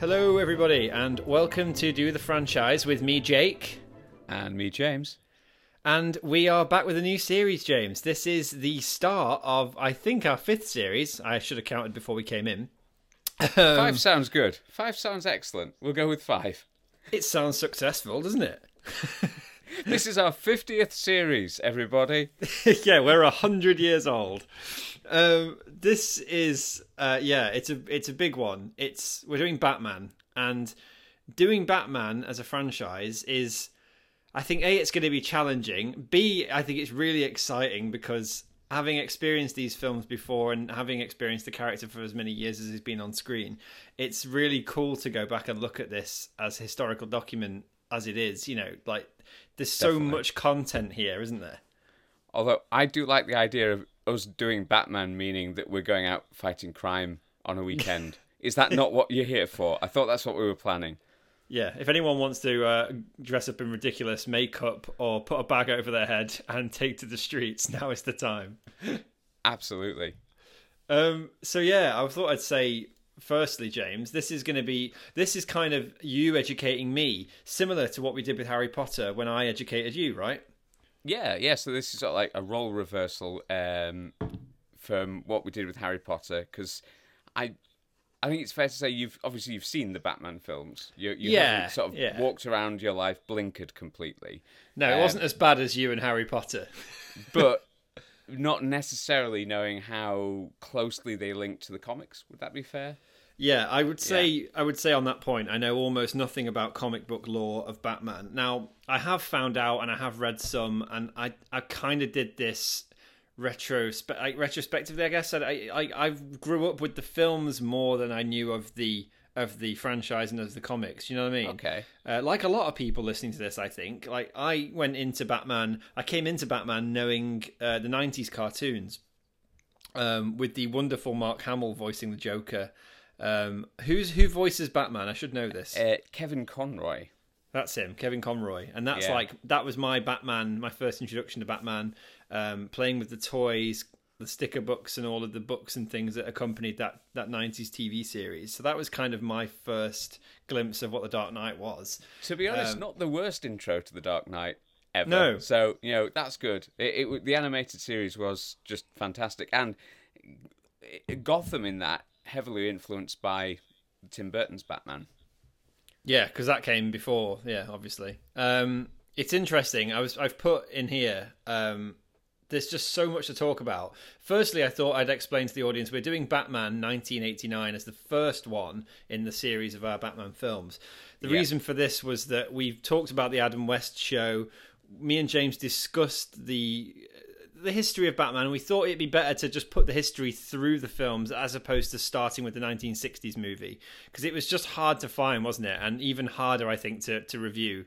Hello, everybody, and welcome to Do the Franchise with me, Jake. And me, James. And we are back with a new series, James. This is the start of, I think, our fifth series. I should have counted before we came in. Um, five sounds good. Five sounds excellent. We'll go with five. It sounds successful, doesn't it? this is our 50th series, everybody. yeah, we're a hundred years old. Um, this is, uh, yeah, it's a it's a big one. It's we're doing Batman, and doing Batman as a franchise is, I think, a it's going to be challenging. B I think it's really exciting because having experienced these films before and having experienced the character for as many years as he's been on screen, it's really cool to go back and look at this as historical document as it is. You know, like there's so Definitely. much content here, isn't there? Although I do like the idea of us doing Batman, meaning that we're going out fighting crime on a weekend. is that not what you're here for? I thought that's what we were planning. Yeah, if anyone wants to uh, dress up in ridiculous makeup or put a bag over their head and take to the streets, now is the time. Absolutely. Um, so yeah, I thought I'd say firstly, James, this is going to be this is kind of you educating me, similar to what we did with Harry Potter when I educated you, right? Yeah, yeah. So this is sort of like a role reversal um, from what we did with Harry Potter, because I, I think it's fair to say you've obviously you've seen the Batman films. You, you Yeah, haven't sort of yeah. walked around your life blinkered completely, No, it Um, wasn't as bad as you and Harry Potter. but not necessarily knowing how closely they link to the comics. Would that be fair? Yeah, I would say I would say on that point, I know almost nothing about comic book lore of Batman. Now, I have found out and I have read some, and I I kind of did this retrospe- like, retrospectively. I guess I, I I grew up with the films more than I knew of the of the franchise and of the comics. You know what I mean? Okay. Uh, like a lot of people listening to this, I think. Like I went into Batman. I came into Batman knowing uh, the '90s cartoons, um, with the wonderful Mark Hamill voicing the Joker. Um, who's who voices Batman? I should know this. Uh, Kevin Conroy. That's him, Kevin Conroy, and that's Yeah. like that was my Batman, my first introduction to Batman. Um, playing with the toys, the sticker books, and all of the books and things that accompanied that that '90s TV series. So that was kind of my first glimpse of what the Dark Knight was. To be honest, Um, not the worst intro to the Dark Knight ever. No. So you know that's good. It, it the animated series was just fantastic, and it- Gotham in that heavily influenced by Tim Burton's Batman. Yeah, because that came before. Yeah, obviously. Um, it's interesting. I was I've put in here. Um, there's just so much to talk about. Firstly, I thought I'd explain to the audience we're doing Batman 1989 as the first one in the series of our Batman films. The Yeah. reason for this was that we've talked about the Adam West show. Me and James discussed the the history of Batman, and we thought it'd be better to just put the history through the films as opposed to starting with the 1960s movie because it was just hard to find, wasn't it? And even harder, I think, to to review.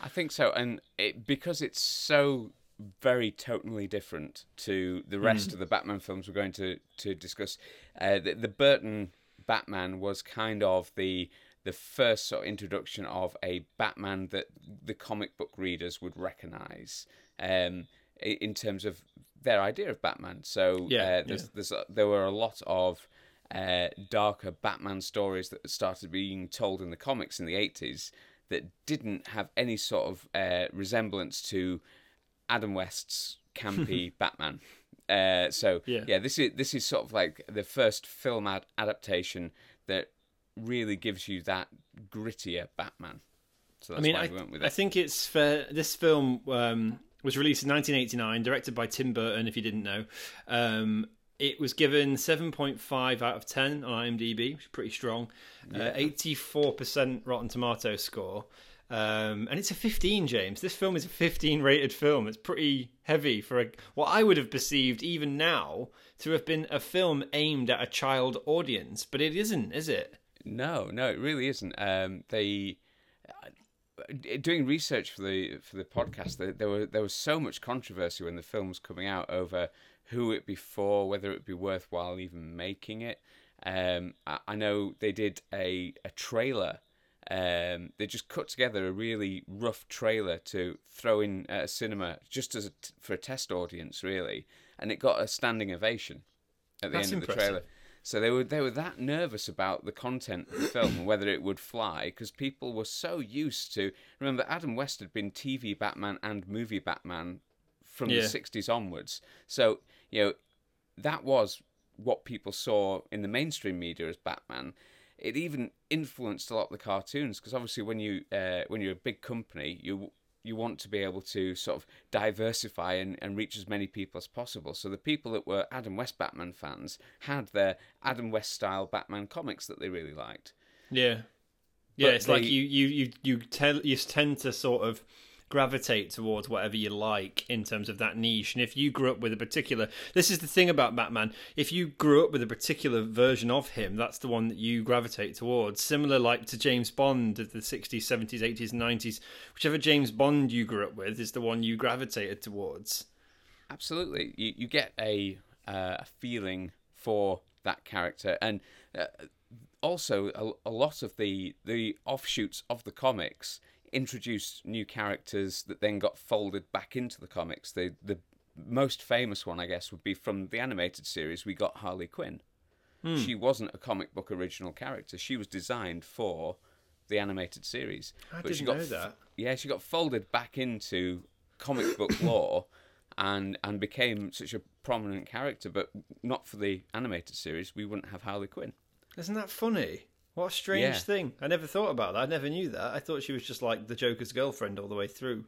I think so, and it because it's so very totally different to the rest of the Batman films we're going to to discuss. Uh, the, the Burton Batman was kind of the the first sort of introduction of a Batman that the comic book readers would recognize um, in terms of their idea of Batman. So Yeah, uh, there's, yeah. there's a, there were a lot of uh, darker Batman stories that started being told in the comics in the 80s that didn't have any sort of uh, resemblance to Adam West's campy Batman. Uh, so Yeah. yeah. this is this is sort of like the first film ad- adaptation that really gives you that grittier Batman. So I mean, why I, we went with I think it's fair. This film um, was released in 1989, directed by Tim Burton. If you didn't know, um, it was given 7.5 out of 10 on IMDb, which is pretty strong. Uh, 84% Rotten Tomato score. Um, and it's a 15, James. This film is a 15 rated film. It's pretty heavy for a, what I would have perceived even now to have been a film aimed at a child audience, but it isn't, is it? No, no, it really isn't. Um, they uh, doing research for the for the podcast. There, there were there was so much controversy when the film was coming out over who it be for, whether it would be worthwhile even making it. Um, I, I know they did a a trailer um, they just cut together a really rough trailer to throw in at a cinema just as a t- for a test audience, really, and it got a standing ovation at the That's end of the trailer. So they were they were that nervous about the content of the film and whether it would fly because people were so used to. Remember, Adam West had been TV Batman and movie Batman from Yeah. the '60s onwards. So you know that was what people saw in the mainstream media as Batman. It even influenced a lot of the cartoons because obviously when you uh, when you're a big company, you you want to be able to sort of diversify and, and reach as many people as possible. So the people that were Adam West Batman fans had their Adam West style Batman comics that they really liked. Yeah, yeah. But it's like you you you you tell you tend to sort of gravitate towards whatever you like in terms of that niche. And if you grew up with a particular, this is the thing about Batman. If you grew up with a particular version of him, that's the one that you gravitate towards. Similar, like to James Bond of the sixties, seventies, eighties, nineties. Whichever James Bond you grew up with is the one you gravitated towards. Absolutely, you you get a uh, a feeling for that character, and uh, also a, a lot of the the offshoots of the comics introduced new characters that then got folded back into the comics. The the most famous one, I guess, would be from the animated series. We got Harley Quinn. Hmm. She wasn't a comic book original character. She was designed for the animated series. I but she didn't got know that. yeah, she got folded back into comic book lore and and became such a prominent character, but not for the animated series. We wouldn't have Harley Quinn. Isn't that funny? What a strange Yeah. thing. I never thought about that. I never knew that. I thought she was just like the Joker's girlfriend all the way through.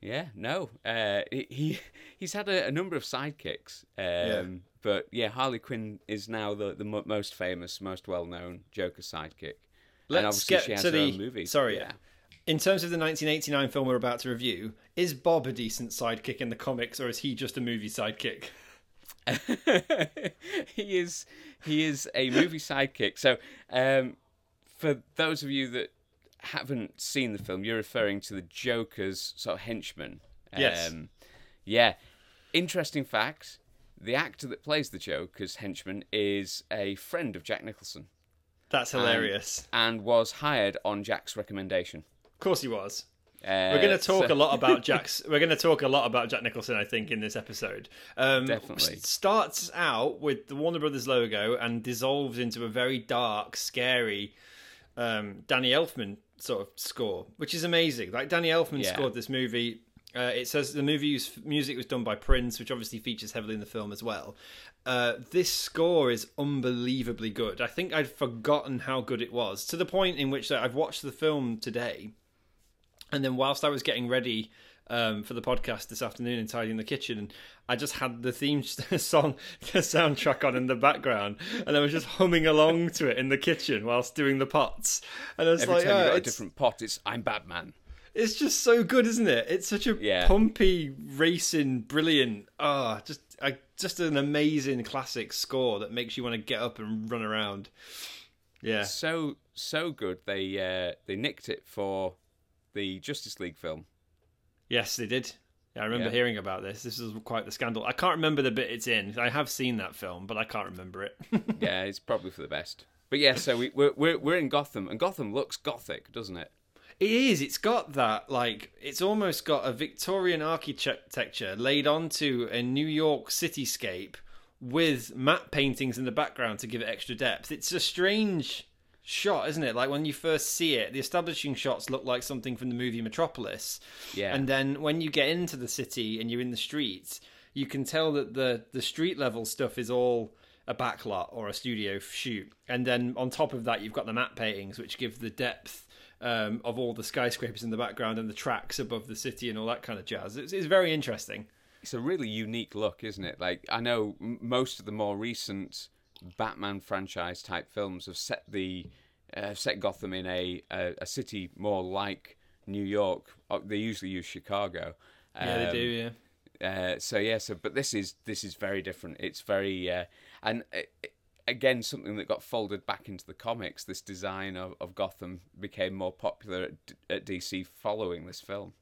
Yeah, no, uh, he he- he's had a, a number of sidekicks, um, but yeah, Harley Quinn is now the the most famous, most well known Joker sidekick. Let's and obviously get she has to her the own movie. Sorry, yeah. In terms of the 1989 film we're about to review, is Bob a decent sidekick in the comics, or is he just a movie sidekick? he is he is a movie sidekick. So, um, for those of you that haven't seen the film, you're referring to the Joker's sort of henchman. Yes. Um, yeah. Interesting fact: the actor that plays the Joker's henchman is a friend of Jack Nicholson That's hilarious. and was hired on Jack's recommendation. of course, he was. Uh, We're going to talk so- a lot about Jack's. We're going to talk a lot about Jack Nicholson, I think, in this episode. Um, Definitely. starts out with the Warner Brothers logo and dissolves into a very dark, scary um, Danny Elfman sort of score, which is amazing. Like Danny Elfman Yeah. scored this movie. Uh, it says the movie's music was done by Prince, which obviously features heavily in the film as well. Uh, this score is unbelievably good. I think I'd forgotten how good it was to the point in which I've watched the film today and then whilst I was getting ready um, for the podcast this afternoon and tidying the kitchen, and I just had the theme song, the soundtrack on in the background, and I was just humming along to it in the kitchen whilst doing the pots. And I was Every like, time "Oh, you got a different pot, it's I'm Batman. it's just so good, isn't it? It's such a Yeah. pumpy, racing, brilliant. Ah, just a, just an amazing classic score that makes you want to get up and run around. Yeah, so so good they uh, they nicked it for the Justice League film. Yes, they did. Yeah, I remember Yeah. hearing about this. This was quite the scandal. I can't remember the bit it's in. I have seen that film, but I can't remember it. yeah, it's probably for the best. But yeah, so we, we're we're we're in Gotham, and Gotham looks gothic, doesn't it? it is. It's got that like it's almost got a Victorian architecture laid onto a New York cityscape with matte paintings in the background to give it extra depth. It's a strange shot, isn't it? Like when you first see it, the establishing shots look like something from the movie Metropolis. Yeah. And then when you get into the city and you're in the streets, you can tell that the the street level stuff is all a backlot or a studio shoot. And then on top of that, you've got the matte paintings, which give the depth um, of all the skyscrapers in the background and the tracks above the city and all that kind of jazz. It's, it's very interesting. It's a really unique look, isn't it? Like I know m- most of the more recent Batman franchise type films have set the uh, set Gotham in a, a a city more like New York. Uh, They usually use Chicago. Yeah, they Um, do. Yeah. Uh, so yeah, so but this is this is very different. It's very uh, and uh, again something that got folded back into the comics. This design of, of Gotham became more popular at, D- at DC following this film.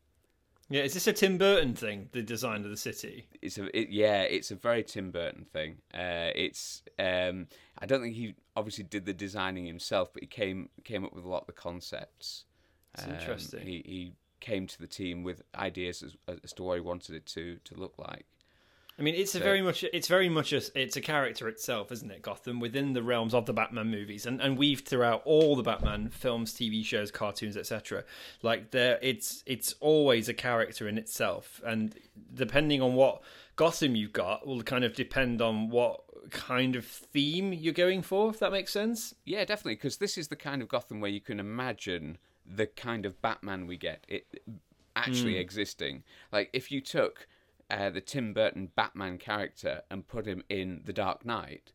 Yeah, is this a Tim Burton thing? The design of the city. It's a it, yeah, it's a very Tim Burton thing. Uh, it's um, I don't think he obviously did the designing himself, but he came came up with a lot of the concepts. It's Um, interesting. He he came to the team with ideas as, as to what he wanted it to to look like. I mean, it's a very much it's very much a it's a character itself, isn't it? Gotham within the realms of the Batman movies, and and weaved throughout all the Batman films, TV shows, cartoons, etc. Like there, it's it's always a character in itself, and depending on what Gotham you've got, will kind of depend on what kind of theme you're going for. If that makes sense. Yeah, definitely, because this is the kind of Gotham where you can imagine the kind of Batman we get it actually hmm. existing. Like if you took uh, the Tim Burton Batman character and put him in The Dark Knight,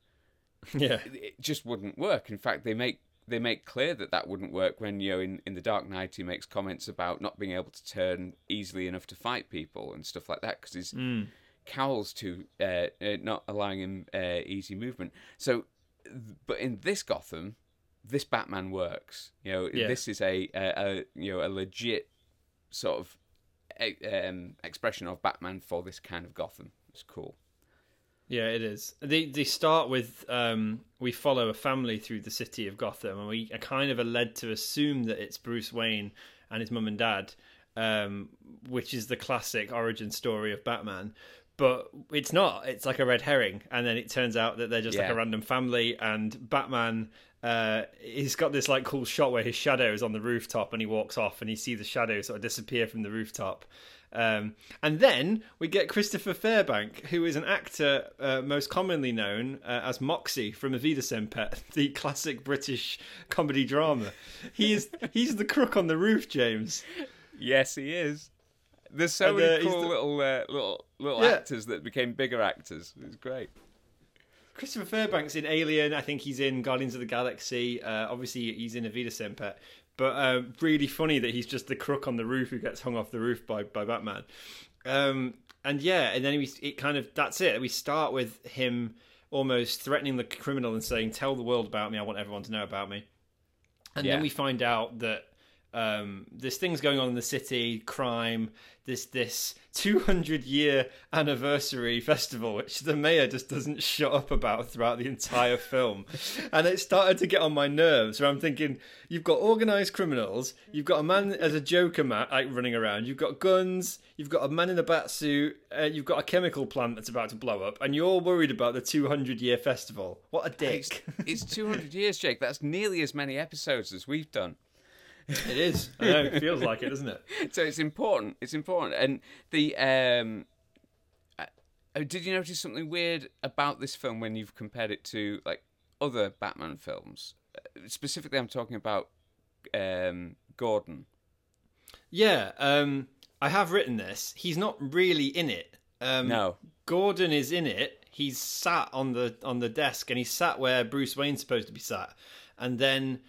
Yeah. it just wouldn't work. In fact, they make they make clear that that wouldn't work when you know in, in the Dark Knight he makes comments about not being able to turn easily enough to fight people and stuff like that because his cowls to uh, uh, not allowing him uh, easy movement. So, but in this Gotham, this Batman works. You know, Yeah. this is a, a, a you know a legit sort of um, expression of Batman for this kind of Gotham. It's cool. Yeah, it is. They they start with um, we follow a family through the city of Gotham, and we are kind of are led to assume that it's Bruce Wayne and his mum and dad, um, which is the classic origin story of Batman. But it's not. It's like a red herring, and then it turns out that they're just like a random family, and Batman. Uh, he's got this like cool shot where his shadow is on the rooftop, and he walks off, and you see the shadow sort of disappear from the rooftop. Um, and then we get Christopher Fairbank, who is an actor uh, most commonly known uh, as Moxey from Auf Wiedersehen, Pet, the classic British comedy drama. He is he's the crook on the roof, James. Yes, he is. There's so And, many uh, cool the- little uh, little little Yeah. actors that became bigger actors. It's great. Christopher Fairbank's in Alien. I think he's in Guardians of the Galaxy. Uh, obviously, he's in Auf Wiedersehen, Pet. But uh, really funny that he's just the crook on the roof who gets hung off the roof by, by Batman. Um, and yeah, and then we it kind of that's it. We start with him almost threatening the criminal and saying, "Tell the world about me. I want everyone to know about me." And Yeah. then we find out that um, there's things going on in the city, crime, this this 200 year anniversary festival, which the mayor just doesn't shut up about throughout the entire film, and it started to get on my nerves. Where I'm thinking, you've got organized criminals, you've got a man as a Joker man like running around, you've got guns, you've got a man in a bat suit, uh, you've got a chemical plant that's about to blow up, and you're worried about the 200 year festival. What a dick! It's 200 years, Jake. That's nearly as many episodes as we've done. It is. I know. It feels like it, doesn't it? So it's important. It's important. And the um, uh, uh, did you notice something weird about this film when you've compared it to like other Batman films? Uh, specifically, I'm talking about um, Gordon. Yeah, um, I have written this. He's not really in it. Um, No. Gordon is in it. He's sat on the on the desk, and he's sat where Bruce Wayne's supposed to be sat. And then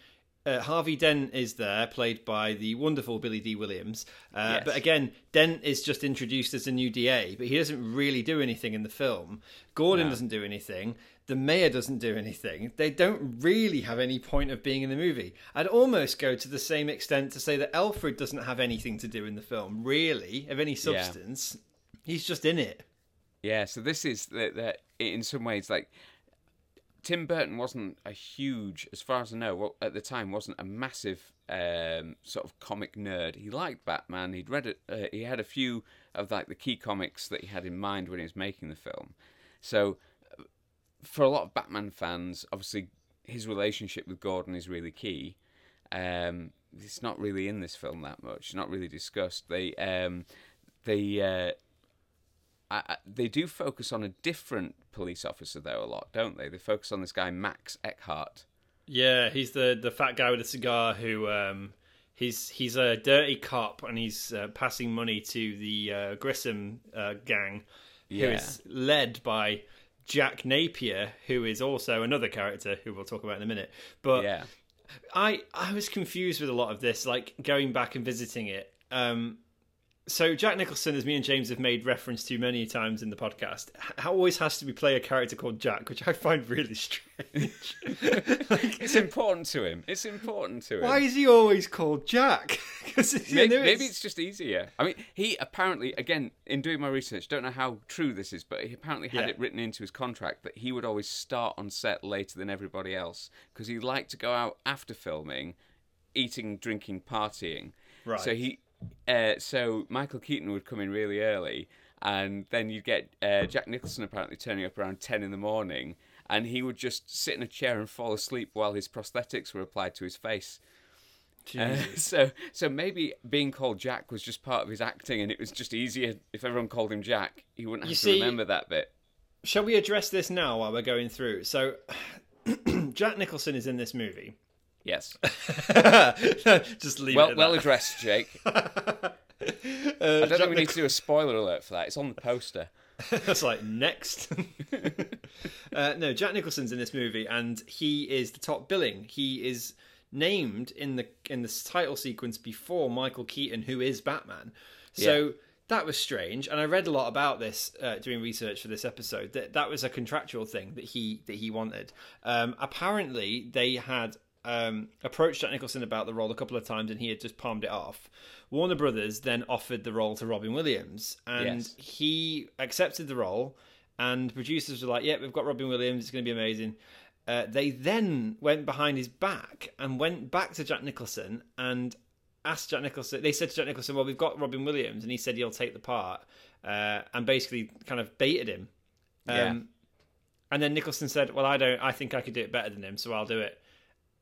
uh, Harvey Dent is there, played by the wonderful Billy Dee Williams. Uh, Yes. But again, Dent is just introduced as a new DA, but he doesn't really do anything in the film. Gordon No. doesn't do anything. The mayor doesn't do anything. They don't really have any point of being in the movie. I'd almost go to the same extent to say that Alfred doesn't have anything to do in the film, really, of any substance. He's just in it. Yeah, so this is that in some ways like Tim Burton wasn't a huge, as far as I know, well, at the time wasn't a massive um, sort of comic nerd. He liked Batman. He'd read it. Uh, he had a few of like the key comics that he had in mind when he was making the film. So uh, for a lot of Batman fans, obviously his relationship with Gordon is really key. Um, it's not really in this film that much. Not really discussed. They um, they uh, I, I- they do focus on a different police officer though a lot, don't they? They focus on this guy Max Eckhart. Yeah, he's the the fat guy with a cigar who um he's he's a dirty cop and he's uh, passing money to the uh, Grissom uh, gang, who Yeah. is led by Jack Napier, who is also another character who we'll talk about in a minute. But yeah, I I was confused with a lot of this, like going back and visiting it. Um, so Jack Nicholson, as me and James have made reference to many times in the podcast, always has to be play a character called Jack, which I find really strange. like, It's important to him. It's important to him. why is he always called Jack? Maybe, know, maybe it's just easier. I mean, he apparently, again, in doing my research, don't know how true this is, but he apparently had Yeah. it written into his contract that he would always start on set later than everybody else because he liked to go out after filming, eating, drinking, partying. Right. So he, uh, so Michael Keaton would come in really early, and then you'd get uh, Jack Nicholson apparently turning up around ten in the morning, and he would just sit in a chair and fall asleep while his prosthetics were applied to his face. Uh, so, so maybe being called Jack was just part of his acting, and it was just easier if everyone called him Jack. He wouldn't have You to see- remember that bit. Shall we address this now while we're going through? So, Jack Nicholson is in this movie. Yes. Just leave it Well, at well that. addressed, Jake. Uh, I don't Jack think we need to do a spoiler alert for that. It's on the poster. That's like next. uh, no, Jack Nicholson's in this movie, and he is the top billing. He is named in the in the title sequence before Michael Keaton, who is Batman. So that was strange, and I read a lot about this uh, doing research for this episode. That that was a contractual thing that he that he wanted. Um, apparently, they had um, approached Jack Nicholson about the role a couple of times, and he had just palmed it off. Warner Brothers then offered the role to Robin Williams, and Yes. he accepted the role. And producers were like, "Yeah, we've got Robin Williams. It's going to be amazing." Uh, they then went behind his back and went back to Jack Nicholson and asked Jack Nicholson. They said to Jack Nicholson, "Well, we've got Robin Williams," and he said he'll take the part, uh, and basically kind of baited him. Um, Yeah. And then Nicholson said, "Well, I don't. I think I could do it better than him, so I'll do it."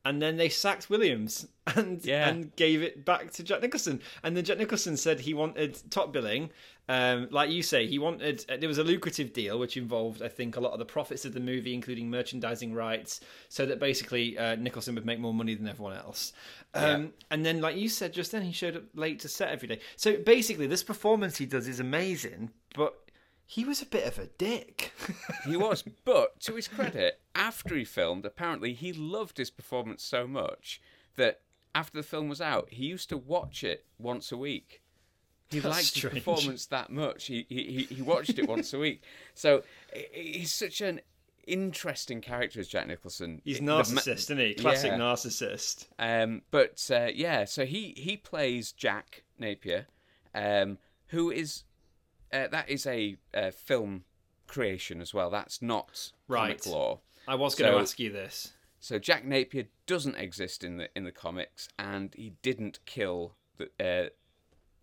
And then they sacked Williams and Yeah. and gave it back to Jack Nicholson. And then Jack Nicholson said he wanted top billing, um, like you say, he wanted. Uh, there was a lucrative deal which involved, I think, a lot of the profits of the movie, including merchandising rights, so that basically uh, Nicholson would make more money than everyone else. Um, And then, like you said just then, he showed up late to set every day. So basically, this performance he does is amazing, but he was a bit of a dick. He was, but to his credit, after he filmed, apparently he loved his performance so much that after the film was out, he used to watch it once a week. He That's liked strange. his performance that much. He, he he- he watched it once a week. So he's such an interesting character as Jack Nicholson. He's The ma- narcissist, isn't he? Classic Yeah. narcissist. Um, but uh, yeah, so he he plays Jack Napier, um, who is uh, that is a, uh film creation as well. That's not Right. comic lore. I was going to So- ask you this. So Jack Napier doesn't exist in the in the comics, and he didn't kill the uh,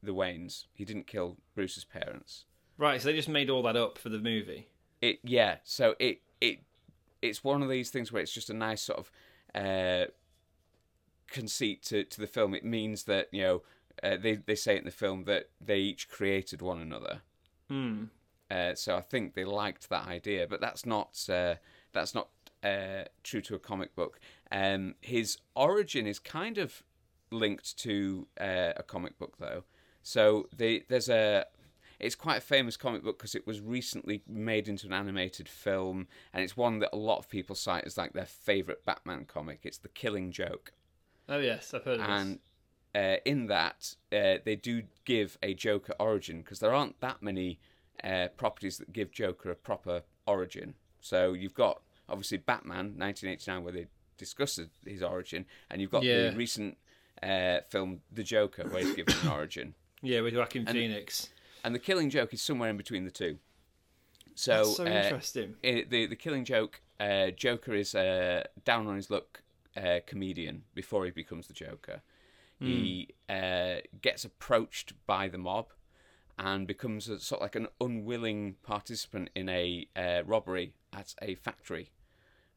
the Waynes. He didn't kill Bruce's parents. Right, so they just made all that up for the movie. It yeah. So it it it's one of these things where it's just a nice sort of uh, conceit to to the film. It means that you know uh, they they say in the film that they each created one another. Hmm. Uh, so I think they liked that idea, but that's not uh, that's not uh, true to a comic book. Um, his origin is kind of linked to uh, a comic book, though. So the, there's a it's quite a famous comic book because it was recently made into an animated film, and it's one that a lot of people cite as like their favorite Batman comic. It's The Killing Joke, Oh yes, I've heard of and uh, in that uh, they do give a Joker origin because there aren't that many uh, properties that give Joker a proper origin. So you've got obviously Batman 1989 where they discussed his origin, and you've got Yeah. the recent uh, film The Joker where he's given an origin. Yeah, with Joaquin Phoenix. and the Killing Joke is somewhere in between the two. So, That's so uh, interesting. it, the the Killing Joke, uh, Joker is a down on his luck uh, comedian before he becomes the Joker. He uh, gets approached by the mob and becomes a, sort of like an unwilling participant in a uh, robbery at a factory,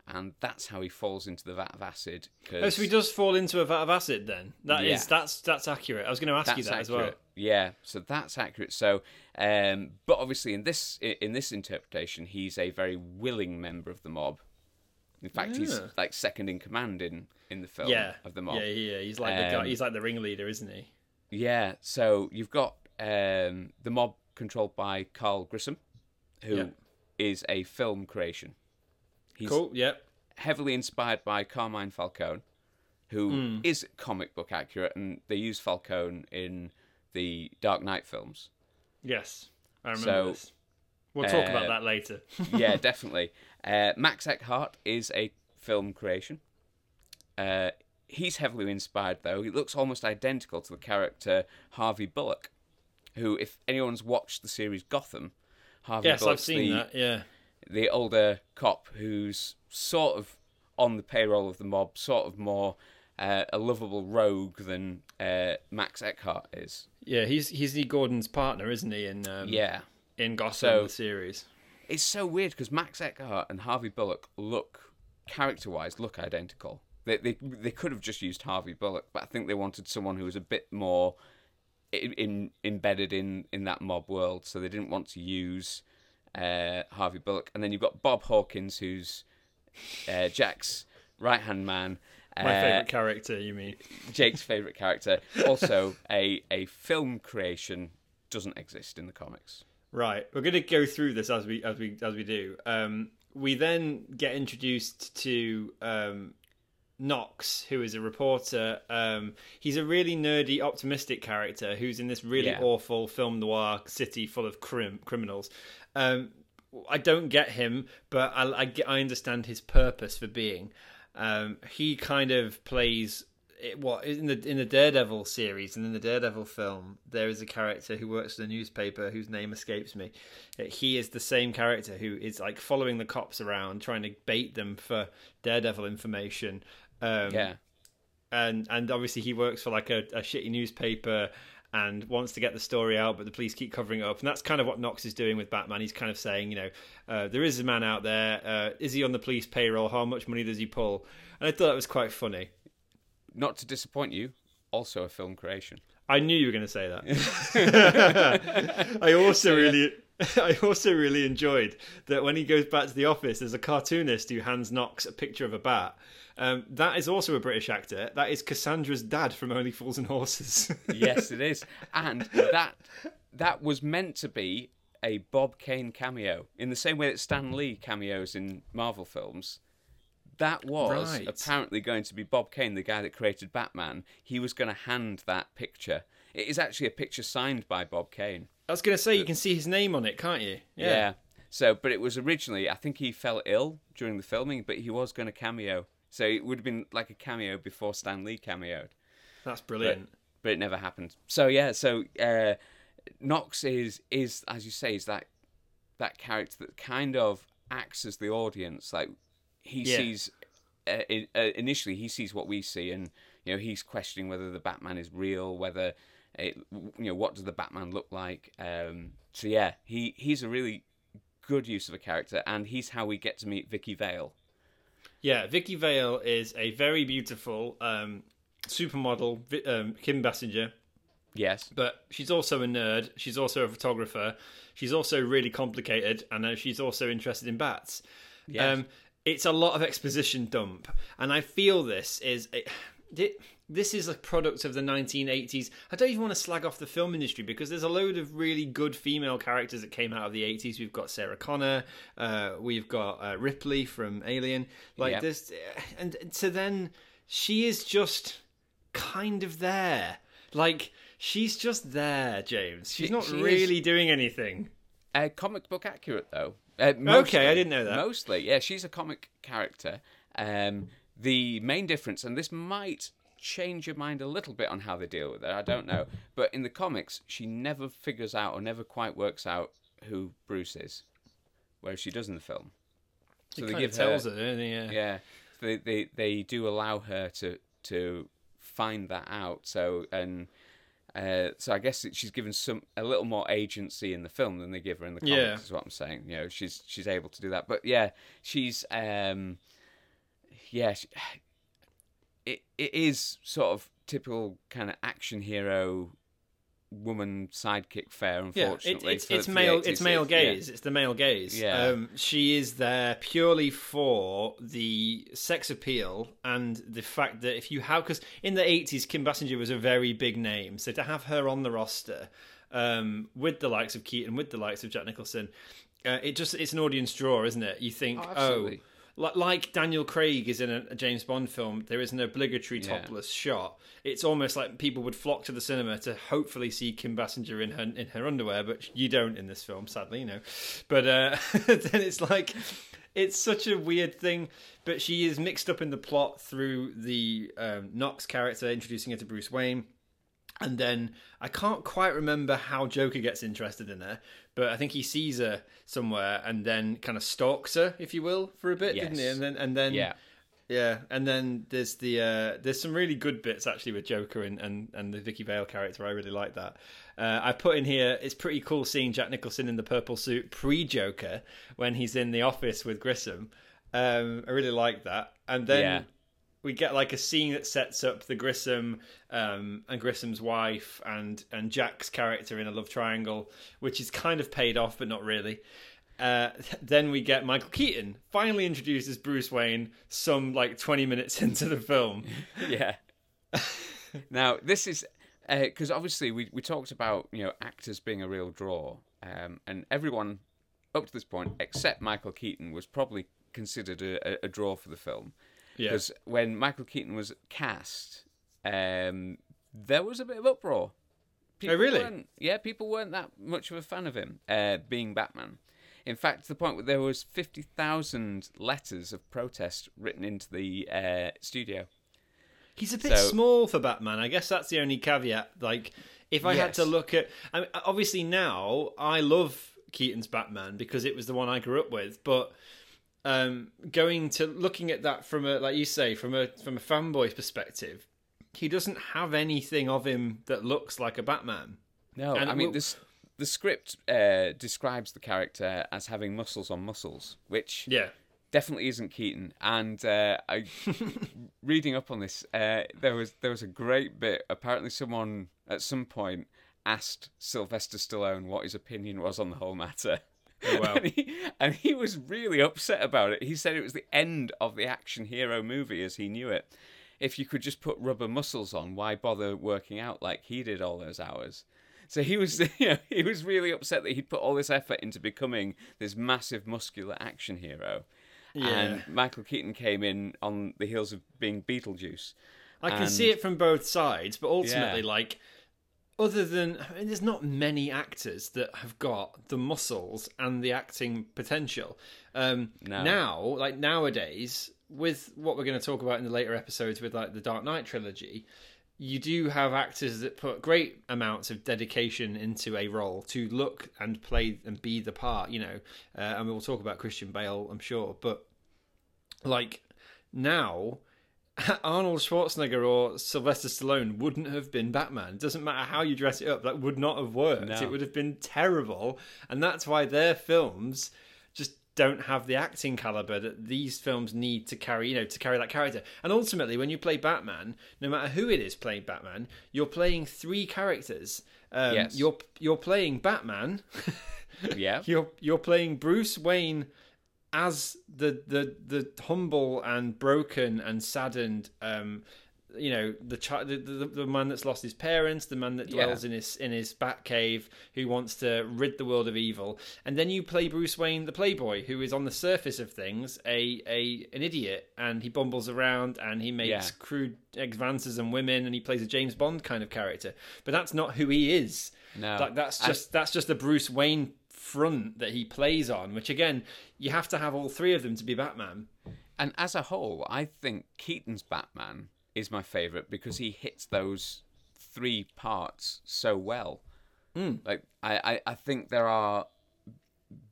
and that's how he falls into the vat of acid. 'cause Oh, so he does fall into a vat of acid then. That is Yeah. that's that's accurate. I was going to ask you that accurate. as well. Yeah, so that's accurate. So, um, but obviously in this in this interpretation, he's a very willing member of the mob. In fact, he's like second in command in in the film Yeah, of the mob. Yeah, yeah, he's like the guy, Um, he's like the ringleader, isn't he? Yeah, so you've got um, the mob controlled by Carl Grissom, who is Yeah. a film creation. He's Cool. Yep. heavily inspired by Carmine Falcone, who Hmm. is comic book accurate, and they use Falcone in the Dark Knight films. Yes, I remember So, this. We'll talk uh, about that later. yeah, definitely. Uh, Max Eckhart is a film creation. Uh, he's heavily inspired, though. He looks almost identical to the character Harvey Bullock, who, if anyone's watched the series Gotham, Harvey yes, I've Bullock's seen the, that. Yeah, the older cop who's sort of on the payroll of the mob, sort of more uh, a lovable rogue than uh, Max Eckhart is. yeah. He's he's Lee Gordon's partner, isn't he? In um, Yeah. in Gotham So- the series. It's so weird because Max Eckhart and Harvey Bullock look character-wise look identical. They, they they could have just used Harvey Bullock, but I think they wanted someone who was a bit more in, in embedded in in that mob world, so they didn't want to use uh, Harvey Bullock. And then you've got Bob Hawkins, who's uh, Jack's right hand man. My uh, favorite character, you mean? Jake's favorite character. Also, a a film creation doesn't exist in the comics. Right, we're going to go through this as we as we as we do. Um, we then get introduced to um, Knox, who is a reporter. Um, he's a really nerdy, optimistic character who's in this really Yeah. awful film noir city full of crim- criminals. Um, I don't get him, but I, I, I understand his purpose for being. Um, he kind of plays it, what in the in the Daredevil series and in the Daredevil film, there is a character who works for the newspaper whose name escapes me. Uh, He is the same character who is like following the cops around, trying to bait them for Daredevil information. Um, Yeah. and and obviously he works for like a, a shitty newspaper and wants to get the story out, but the police keep covering it up. And that's kind of what Knox is doing with Batman. He's kind of saying, you know, uh, there is a man out there. Uh, is he on the police payroll? How much money does he pull? And I thought that was quite funny. Not to disappoint you, also a film creation. I knew you were going to say that. I also really, I also really enjoyed that when he goes back to the office, there's a cartoonist who hands Knox a picture of a bat. Um, that is also a British actor. That is Cassandra's dad from Only Fools and Horses. yes, it is, and that that was meant to be a Bob Kane cameo in the same way that Stan Lee cameos in Marvel films. That was Right. apparently going to be Bob Kane, the guy that created Batman. He was going to hand that picture. It is actually a picture signed by Bob Kane. I was going to say you can see his name on it, can't you? Yeah. So, but it was originally, I think he fell ill during the filming, but he was going to cameo. So it would have been like a cameo before Stan Lee cameoed. that's brilliant. but it never happened. So yeah, so uh, Knox is is as you say is that that character that kind of acts as the audience. Like he Yeah. sees uh, uh, initially he sees what we see, and you know he's questioning whether the Batman is real, whether it, you know what does the Batman look like. Um, so yeah, he he's a really good use of a character, and he's how we get to meet Vicky Vale. Yeah, Vicky Vale is a very beautiful um, supermodel, um, Kim Basinger, Yes, but she's also a nerd. She's also a photographer. She's also really complicated, and she's also interested in bats. Yes. Um, it's a lot of exposition dump, and I feel this is it, it- this is a product of the 1980s. I don't even want to slag off the film industry because there's a load of really good female characters that came out of the 80s. We've got Sarah Connor, uh, we've got uh, Ripley from Alien, like Yep. this, and so then she is just kind of there, like. She's just there, James. She's not she is. really doing anything. Uh, comic book accurate though. Uh, Okay, I didn't know that. Mostly, yeah, she's a comic character. Um, the main difference, and this might change your mind a little bit on how they deal with it. I don't know, but in the comics, she never figures out or never quite works out who Bruce is, whereas she does in the film. So It kind of tells her, it? Yeah. yeah, they, they they do allow her to to find that out. So and uh, so I guess she's given some a little more agency in the film than they give her in the comics. Yeah. Is what I'm saying. You know, she's she's able to do that. But yeah, she's um, yeah, she, it it is sort of typical kind of action hero woman sidekick. Yeah, Unfortunately, it, it's for- it's for male it's male yeah. gaze. It's the male gaze. Yeah. Um, she is there purely for the sex appeal and the fact that if you have because in the eighties Kim Basinger was a very big name, so to have her on the roster um, with the likes of Keaton, with the likes of Jack Nicholson, uh, it just it's an audience draw, isn't it? You think Oh, oh. Like, Daniel Craig is in a, James Bond film, there is an obligatory Yeah. topless shot. It's almost like people would flock to the cinema to hopefully see Kim Basinger in her in her underwear, but you don't in this film, sadly, you know. But uh, then it's like it's such a weird thing. But she is mixed up in the plot through the um, Knox character introducing her to Bruce Wayne. And then I can't quite remember how Joker gets interested in her, but I think he sees her somewhere and then kind of stalks her, if you will, for a bit, didn't he? And then and then Yeah. yeah, and then there's the uh, there's some really good bits actually with Joker and, and, and the Vicky Vale character. I really like that. Uh, I put in here it's pretty cool seeing Jack Nicholson in the purple suit pre Joker when he's in the office with Grissom. Um, I really like that. And then Yeah. We get like a scene that sets up the Grissom um, and Grissom's wife and and Jack's character in a love triangle, which is kind of paid off but not really. Uh, then we get Michael Keaton finally introduced as Bruce Wayne some like 20 minutes into the film. yeah. now this is because obviously we we talked about you know actors being a real draw, um, and everyone up to this point except Michael Keaton was probably considered a, a draw for the film Yeah. because when Michael Keaton was cast, um, there was a bit of uproar. People really? Yeah, people weren't that much of a fan of him uh, being Batman. In fact, to the point where there was fifty thousand letters of protest written into the uh, studio. He's a bit So- small for Batman. I guess that's the only caveat. Like, if I had to look at, I mean, obviously now I love Keaton's Batman because it was the one I grew up with. But um, going to looking at that from a, like you say, from a from a fanboy perspective, he doesn't have anything of him that looks like a Batman. No, And I mean we'll- this. The script uh, describes the character as having muscles on muscles, which Yeah. definitely isn't Keaton. And uh, I, reading up on this, uh, there was there was a great bit. Apparently, someone at some point asked Sylvester Stallone what his opinion was on the whole matter. Oh, wow. and, he, and he was really upset about it. He said it was the end of the action hero movie as he knew it. If you could just put rubber muscles on, why bother working out like he did all those hours? So he was, you know, he was really upset that he'd put all this effort into becoming this massive muscular action hero. Yeah. And Michael Keaton came in on the heels of being Beetlejuice. I can And- see it from both sides, but ultimately, Yeah. like, other than I mean, there's not many actors that have got the muscles and the acting potential. Um, No. Now, like nowadays, with what we're going to talk about in the later episodes with like the Dark Knight trilogy, you do have actors that put great amounts of dedication into a role to look and play and be the part. You know, uh, and we'll talk about Christian Bale, I'm sure, but like now Arnold Schwarzenegger or Sylvester Stallone wouldn't have been Batman. It doesn't matter how you dress it up, that would not have worked. No. It would have been terrible. And that's why their films just don't have the acting caliber that these films need to carry, you know, to carry that character. And ultimately, when you play Batman, no matter who it is playing Batman, you're playing three characters. Um, Yes. You're you're playing Batman. Yeah. You're you're playing Bruce Wayne as the the the humble and broken and saddened um you know the child the, the, the man that's lost his parents the man that Yeah. dwells in his in his bat cave who wants to rid the world of evil and then you play Bruce Wayne the playboy who is on the surface of things a a an idiot and he bumbles around and he makes Yeah. crude advances on women and he plays a James Bond kind of character but that's not who he is No. like that's I- just that's just the Bruce Wayne front that he plays on, which again, you have to have all three of them to be Batman. And as a whole, I think Keaton's Batman is my favorite because he hits those three parts so well. Like I, I, I think there are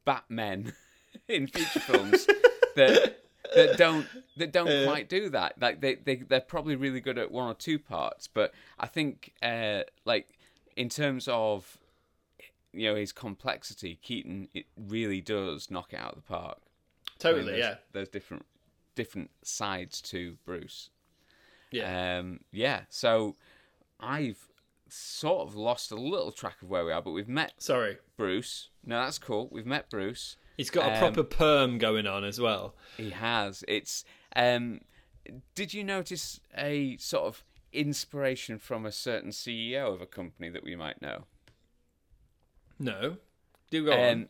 Batmen in feature films that that don't that don't quite do that. Like they, they they're probably really good at one or two parts, but I think uh, like in terms of you know his complexity, Keaton it really does knock it out of the park. I mean, Totally, there's, yeah, There's different different sides to Bruce. yeah. Um, yeah. So I've sort of lost a little track of where we are, but we've met Sorry, Bruce. No, that's cool. We've met Bruce. he's got a Um, proper perm going on as well. He has. It's. Um, did you notice a sort of inspiration from a certain CEO of a company that we might know? No, do go on. Um,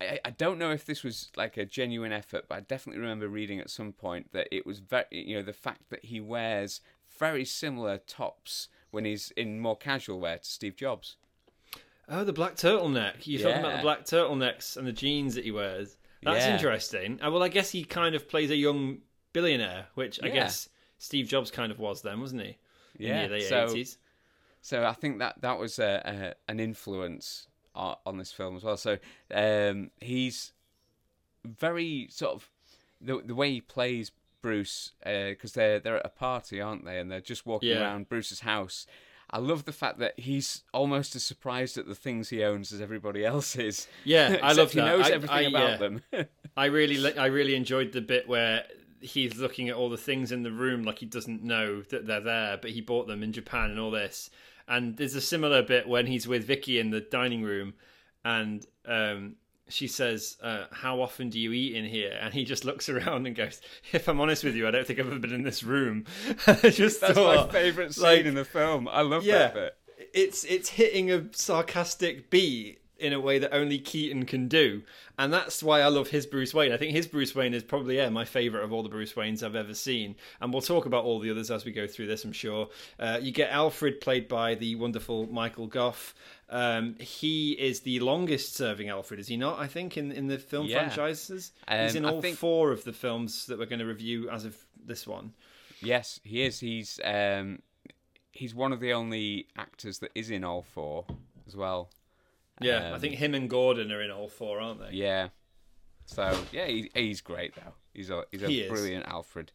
I, I don't know if this was like a genuine effort, but I definitely remember reading at some point that it was very, you know, the fact that he wears very similar tops when he's in more casual wear to Steve Jobs. Oh, the black turtleneck. You're talking about the black turtlenecks and the jeans that he wears. That's Yeah. interesting. Uh, well, I guess he kind of plays a young billionaire, which I Yeah. guess Steve Jobs kind of was then, wasn't he? Yeah, the late so- 80s. So I think that that was a, a, an influence on, on this film as well. So um, he's very sort of the the way he plays Bruce because they're they're at a party, aren't they? And they're just walking Yeah. around Bruce's house. I love the fact that he's almost as surprised at the things he owns as everybody else is. Yeah, I love he knows I- everything I, about yeah. them. I really, I really enjoyed the bit where he's looking at all the things in the room like he doesn't know that they're there, but he bought them in Japan and all this. And there's a similar bit when he's with Vicky in the dining room, and um, she says, uh, "How often do you eat in here?" And he just looks around and goes, "If I'm honest with you, I don't think I've ever been in this room." Just That's thought, my favourite scene like, in the film. I love yeah, that bit. it's it's hitting a sarcastic beat in a way that only Keaton can do, and that's why I love his Bruce Wayne. I think his Bruce Wayne is probably yeah my favorite of all the Bruce Waynes I've ever seen, and we'll talk about all the others as we go through this. I'm sure. Uh, you get Alfred played by the wonderful Michael Gough. Um, he is the longest serving Alfred, is he not? I think in in the film Yeah. franchises, he's Um, in all think- four of the films that we're going to review as of this one. Yes, he is. He's um, he's one of the only actors that is in all four as well. Yeah, I Um, think him and Gordon are in all four, aren't they? Yeah. So yeah, he, he's great though. He's a he's a He brilliant Alfred.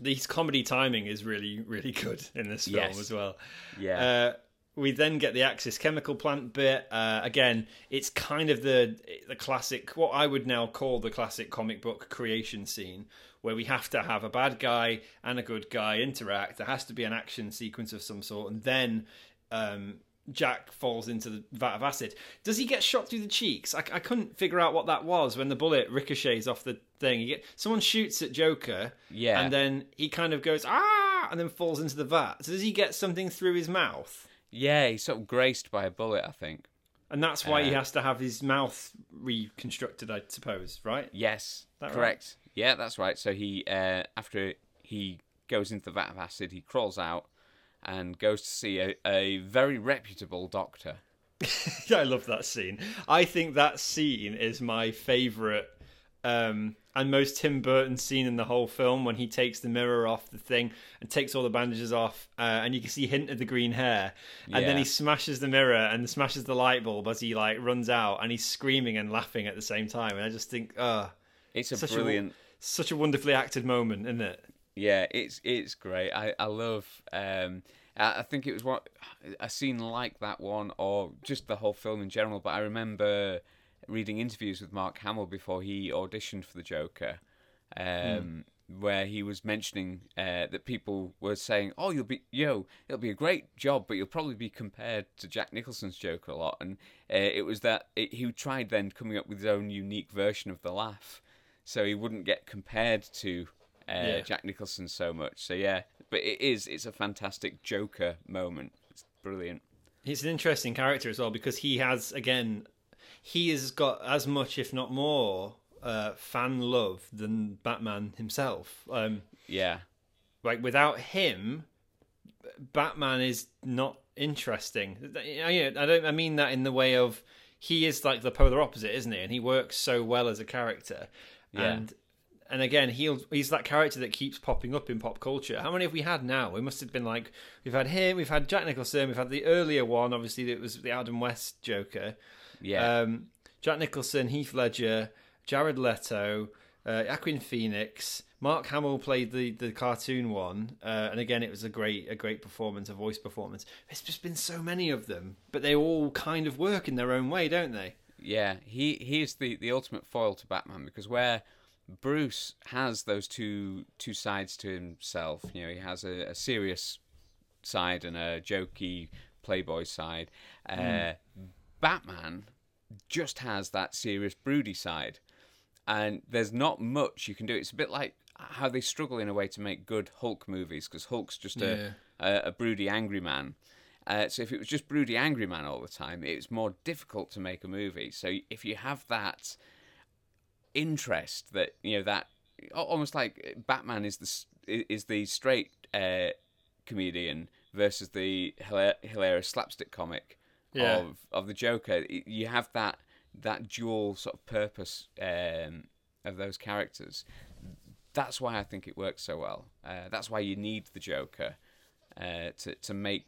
the comedy timing is really really good in this film Yes. as well. Yeah. Uh, we then get the Axis chemical plant bit. Uh, again, it's kind of the the classic, what I would now call the classic comic book creation scene, where we have to have a bad guy and a good guy interact. There has to be an action sequence of some sort, and then um, Jack falls into the vat of acid. Does he get shot through the cheeks? I, I couldn't figure out what that was when the bullet ricochets off the thing. Get, someone shoots at Joker, Yeah. and then he kind of goes ah, and then falls into the vat. So does he get something through his mouth? yeah, he's sort of graced by a bullet, I think. And that's why he Uh, has to have his mouth reconstructed, I suppose, right? Yes, That right? correct. Yeah, that's right. So he uh, after he goes into the vat of acid, he crawls out and goes to see a, a very reputable doctor. I love that scene. I think that scene is my favourite um, and most Tim Burton scene in the whole film when he takes the mirror off the thing and takes all the bandages off, uh, and you can see hint of the green hair, and then he smashes the mirror and smashes the light bulb as he like runs out, and he's screaming and laughing at the same time, and I just think, ah, It's a Such a- such a wonderfully acted moment, isn't it? Yeah, it's it's great. I I love. Um, I think it was what a scene like that one, or just the whole film in general. But I remember reading interviews with Mark Hamill before he auditioned for the Joker, um, where he was mentioning uh, that people were saying, "Oh, you'll be yo, it'll be a great job, but you'll probably be compared to Jack Nicholson's Joker a lot." And uh, it was that it, he tried then coming up with his own unique version of the laugh, so he wouldn't get compared to uh, Yeah. Jack Nicholson so much. So yeah, but it is it's a fantastic Joker moment. It's brilliant. He's an interesting character as well because he has again, he has got as much, if not more, uh, fan love than Batman himself. Um, Yeah, like without him, Batman is not interesting. I, I don't. I mean that in the way of he is like the polar opposite, isn't he? And he works so well as a character. Yeah. And and again, he'll he's that character that keeps popping up in pop culture. How many have we had now? We must have been like we've had him, we've had Jack Nicholson, we've had the earlier one. Obviously, it was the Adam West Joker. yeah, Um, Jack Nicholson, Heath Ledger, Jared Leto, uh, Joaquin Phoenix, Mark Hamill played the, the cartoon one, uh, and again it was a great a great performance, a voice performance. There's just been so many of them, but they all kind of work in their own way, don't they? yeah. He he is the the ultimate foil to Batman because where Bruce has those two two sides to himself. You know, he has a, a serious side and a jokey playboy side. Uh, Batman just has that serious broody side, and there's not much you can do. It's a bit like how they struggle in a way to make good Hulk movies because Hulk's just a, a a broody angry man. Uh, so if it was just broody angry man all the time, it's more difficult to make a movie. So if you have that interest, that you know that almost like Batman is the is the straight uh, comedian versus the hilarious slapstick comic yeah. of of the Joker. You have that that dual sort of purpose um, of those characters. That's why I think it works so well. Uh, that's why you need the Joker uh, to to make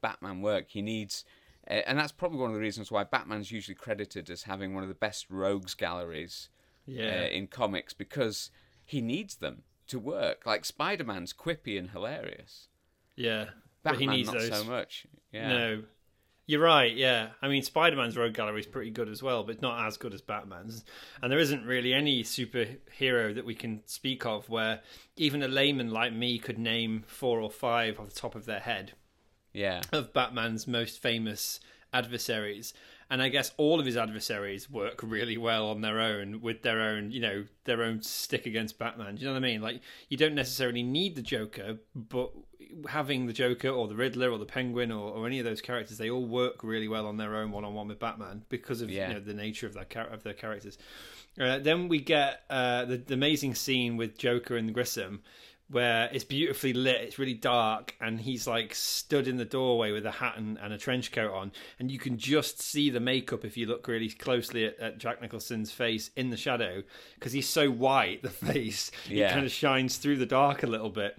Batman work. He needs, uh, and that's probably one of the reasons why Batman's usually credited as having one of the best rogues galleries yeah. Uh, in comics because he needs them to work. Like Spider Man's quippy and hilarious. Yeah, Batman but he needs not those. so much. Yeah. No, you're right, yeah. I mean, Spider Man's rogue gallery is pretty good as well, but not as good as Batman's. And there isn't really any superhero that we can speak of where even a layman like me could name four or five off the top of their head. Yeah. Of Batman's most famous adversaries and I guess all of his adversaries work really well on their own with their own, you know, their own stick against Batman. Do you know what I mean? Like you don't necessarily need the Joker, but having the Joker or the Riddler or the Penguin or, or any of those characters, they all work really well on their own one on one with Batman because of yeah. you know the nature of their of their characters. Uh, then we get uh, the, the amazing scene with Joker and Grissom where it's beautifully lit, it's really dark, and he's like stood in the doorway with a hat and, and, a trench coat on, and you can just see the makeup if you look really closely at, at Jack Nicholson's face in the shadow because he's so white, the face yeah. it kind of shines through the dark a little bit,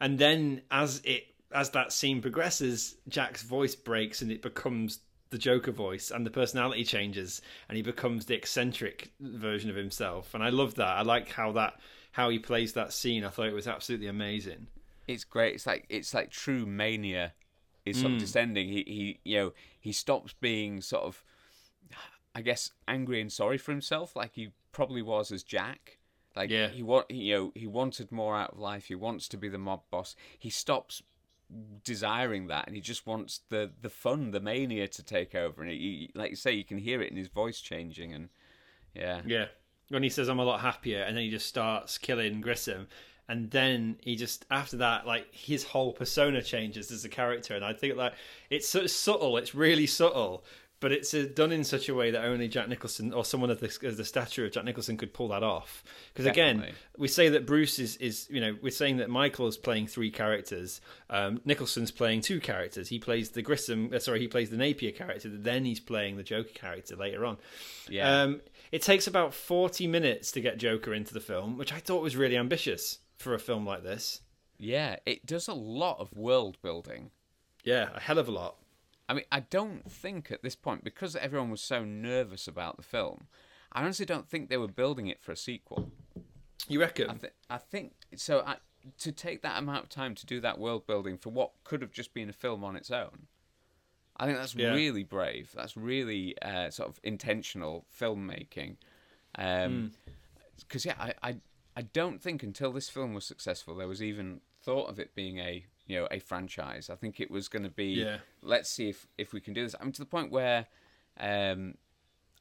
and then as it as that scene progresses, Jack's voice breaks and it becomes the Joker voice and the personality changes and he becomes the eccentric version of himself. And I love that. I like how that how he plays that scene. I thought it was absolutely amazing. It's great. It's like it's like true mania is sort mm. of descending. He he you know he stops being sort of I guess angry and sorry for himself like he probably was as Jack. Like yeah. he want you know he wanted more out of life. He wants to be the mob boss. He stops desiring that and he just wants the the fun the mania to take over and he, like you say you can hear it in his voice changing and yeah yeah when he says I'm a lot happier, and then he just starts killing Grissom, and then he just after that, like his whole persona changes as a character, and I think like it's so subtle, it's really subtle, but it's uh, done in such a way that only Jack Nicholson or someone of the, of the stature of Jack Nicholson could pull that off. Because again, we say that Bruce is, is you know we're saying that Michael is playing three characters, um, Nicholson's playing two characters. He plays the Grissom, uh, sorry, he plays the Napier character. Then he's playing the Joker character later on. Yeah. Um, it takes about forty minutes to get Joker into the film, which I thought was really ambitious for a film like this. Yeah, it does a lot of world building. Yeah, a hell of a lot. I mean, I don't think at this point, because everyone was so nervous about the film, I honestly don't think they were building it for a sequel. You reckon? I, th- I think so. I, to take that amount of time to do that world building for what could have just been a film on its own, I think that's yeah. really brave. That's really uh, sort of intentional filmmaking. Because um, mm. yeah, I, I I don't think until this film was successful there was even thought of it being a you know a franchise. I think it was going to be yeah. let's see if if we can do this. I mean to the point where um,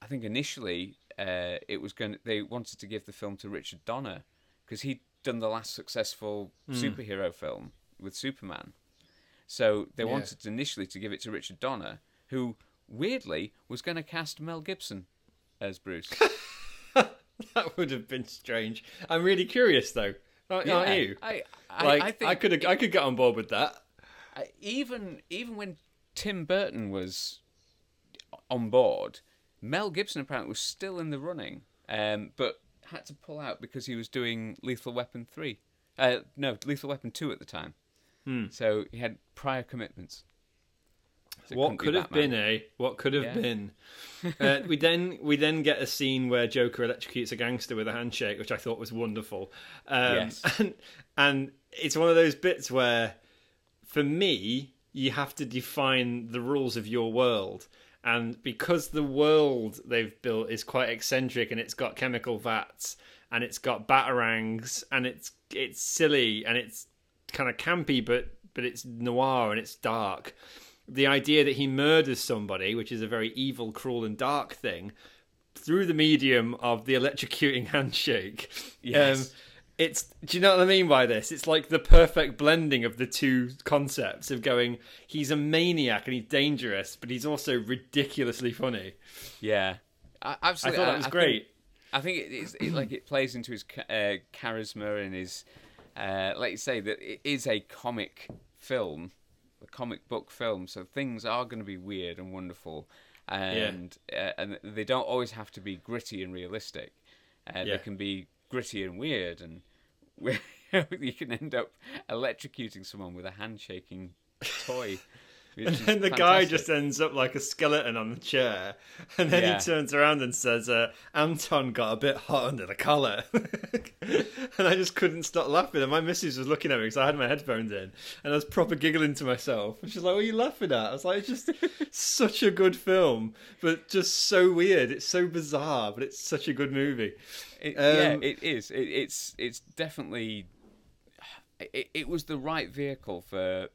I think initially uh, it was going they wanted to give the film to Richard Donner because he'd done the last successful mm. superhero film with Superman. So they yeah. wanted initially to give it to Richard Donner, who weirdly was going to cast Mel Gibson as Bruce. that would have been strange. I'm really curious though. Aren't, yeah, you? I, I, like, I, think I could I could get on board with that. even even when Tim Burton was on board, Mel Gibson apparently was still in the running, um, but had to pull out because he was doing Lethal Weapon three. Uh, no, Lethal Weapon two at the time. Hmm. So he had prior commitments. So what could have been, eh? What could have yeah. been? Uh, we then we then get a scene where Joker electrocutes a gangster with a handshake, which I thought was wonderful. Um, yes. And, and it's one of those bits where, for me, you have to define the rules of your world. And because the world they've built is quite eccentric and it's got chemical vats and it's got batarangs and it's it's silly and it's kind of campy but but it's noir and it's dark the idea that he murders somebody, which is a very evil, cruel, and dark thing, through the medium of the electrocuting handshake, yes. um, it's do you know what I mean by this? It's like the perfect blending of the two concepts of going he's a maniac and he's dangerous, but he's also ridiculously funny. Yeah, I, I thought that was I great. Think, I think it, it's it, like it plays into his uh, charisma and his, uh, like you say, that it is a comic film, a comic book film. So things are going to be weird and wonderful, and uh, and they don't always have to be gritty and realistic. Uh, Yeah. They can be gritty and weird, and you can end up electrocuting someone with a handshaking toy. And then the guy just ends up like a skeleton on the chair, and then Yeah. he turns around and says, uh, "Anton got a bit hot under the collar," and I just couldn't stop laughing. And my missus was looking at me because I had my headphones in, and I was proper giggling to myself. And she's like, "What are you laughing at?" I was like, "It's just such a good film, but just so weird. It's so bizarre, but it's such a good movie." It, Um, yeah, it is. It, it's it's definitely. It, it was the right vehicle for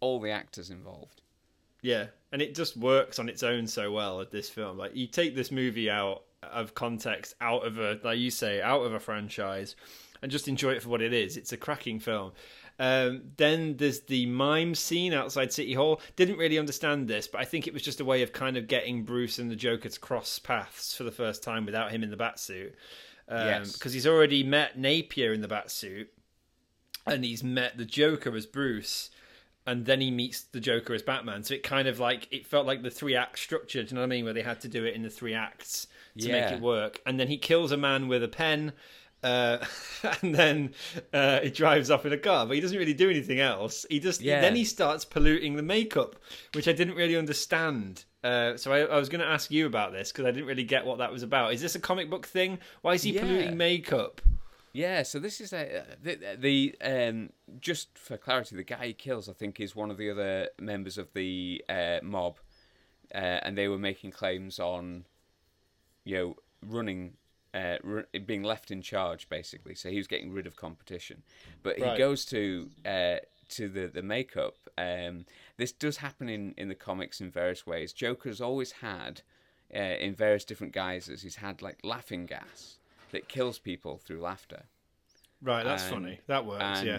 all the actors involved. Yeah, and it just works on its own so well at this film. Like you take this movie out of context, out of a like you say, out of a franchise, and just enjoy it for what it is. It's a cracking film. Um, then there's the mime scene outside City Hall. Didn't really understand this, but I think it was just a way of kind of getting Bruce and the Joker to cross paths for the first time without him in the batsuit. Um, Yes. because he's already met Napier in the batsuit, and he's met the Joker as Bruce, and then he meets the Joker as Batman. So it kind of like it felt like the three act structure. Do you know what I mean? Where they had to do it in the three acts to Yeah. make it work. And then he kills a man with a pen, uh, and then uh, he drives off in a car. But he doesn't really do anything else. He just Yeah. then he starts polluting the makeup, which I didn't really understand. Uh, so I, I was going to ask you about this because I didn't really get what that was about. Is this a comic book thing? Why is he Yeah. polluting makeup? Yeah, so this is a the, the um just for clarity, the guy he kills, I think, is one of the other members of the uh, mob, uh, and they were making claims on, you know, running, uh, ru- being left in charge, basically. So he was getting rid of competition, but he Right. goes to uh, to the the makeup. Um, this does happen in in the comics in various ways. Joker's always had, uh, in various different guises, he's had like laughing gas that kills people through laughter. Right, that's And- funny. That works. and yeah.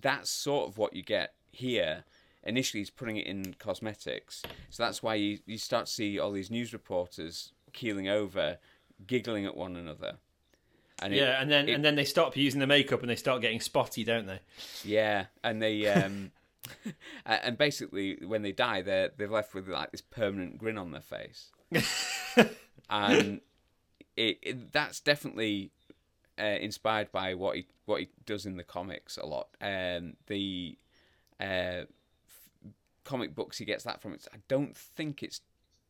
that's sort of what you get here. Initially, he's putting it in cosmetics, so that's why you, you start to see all these news reporters keeling over, giggling at one another. And it- Yeah, and then it- and then they stop using the makeup and they start getting spotty, don't they? yeah, and they um, and basically when they die, they're they're left with like this permanent grin on their face, and it, it that's definitely uh, inspired by what he what he does in the comics a lot. Um, the uh, f- comic books he gets that from. It's, I don't think it's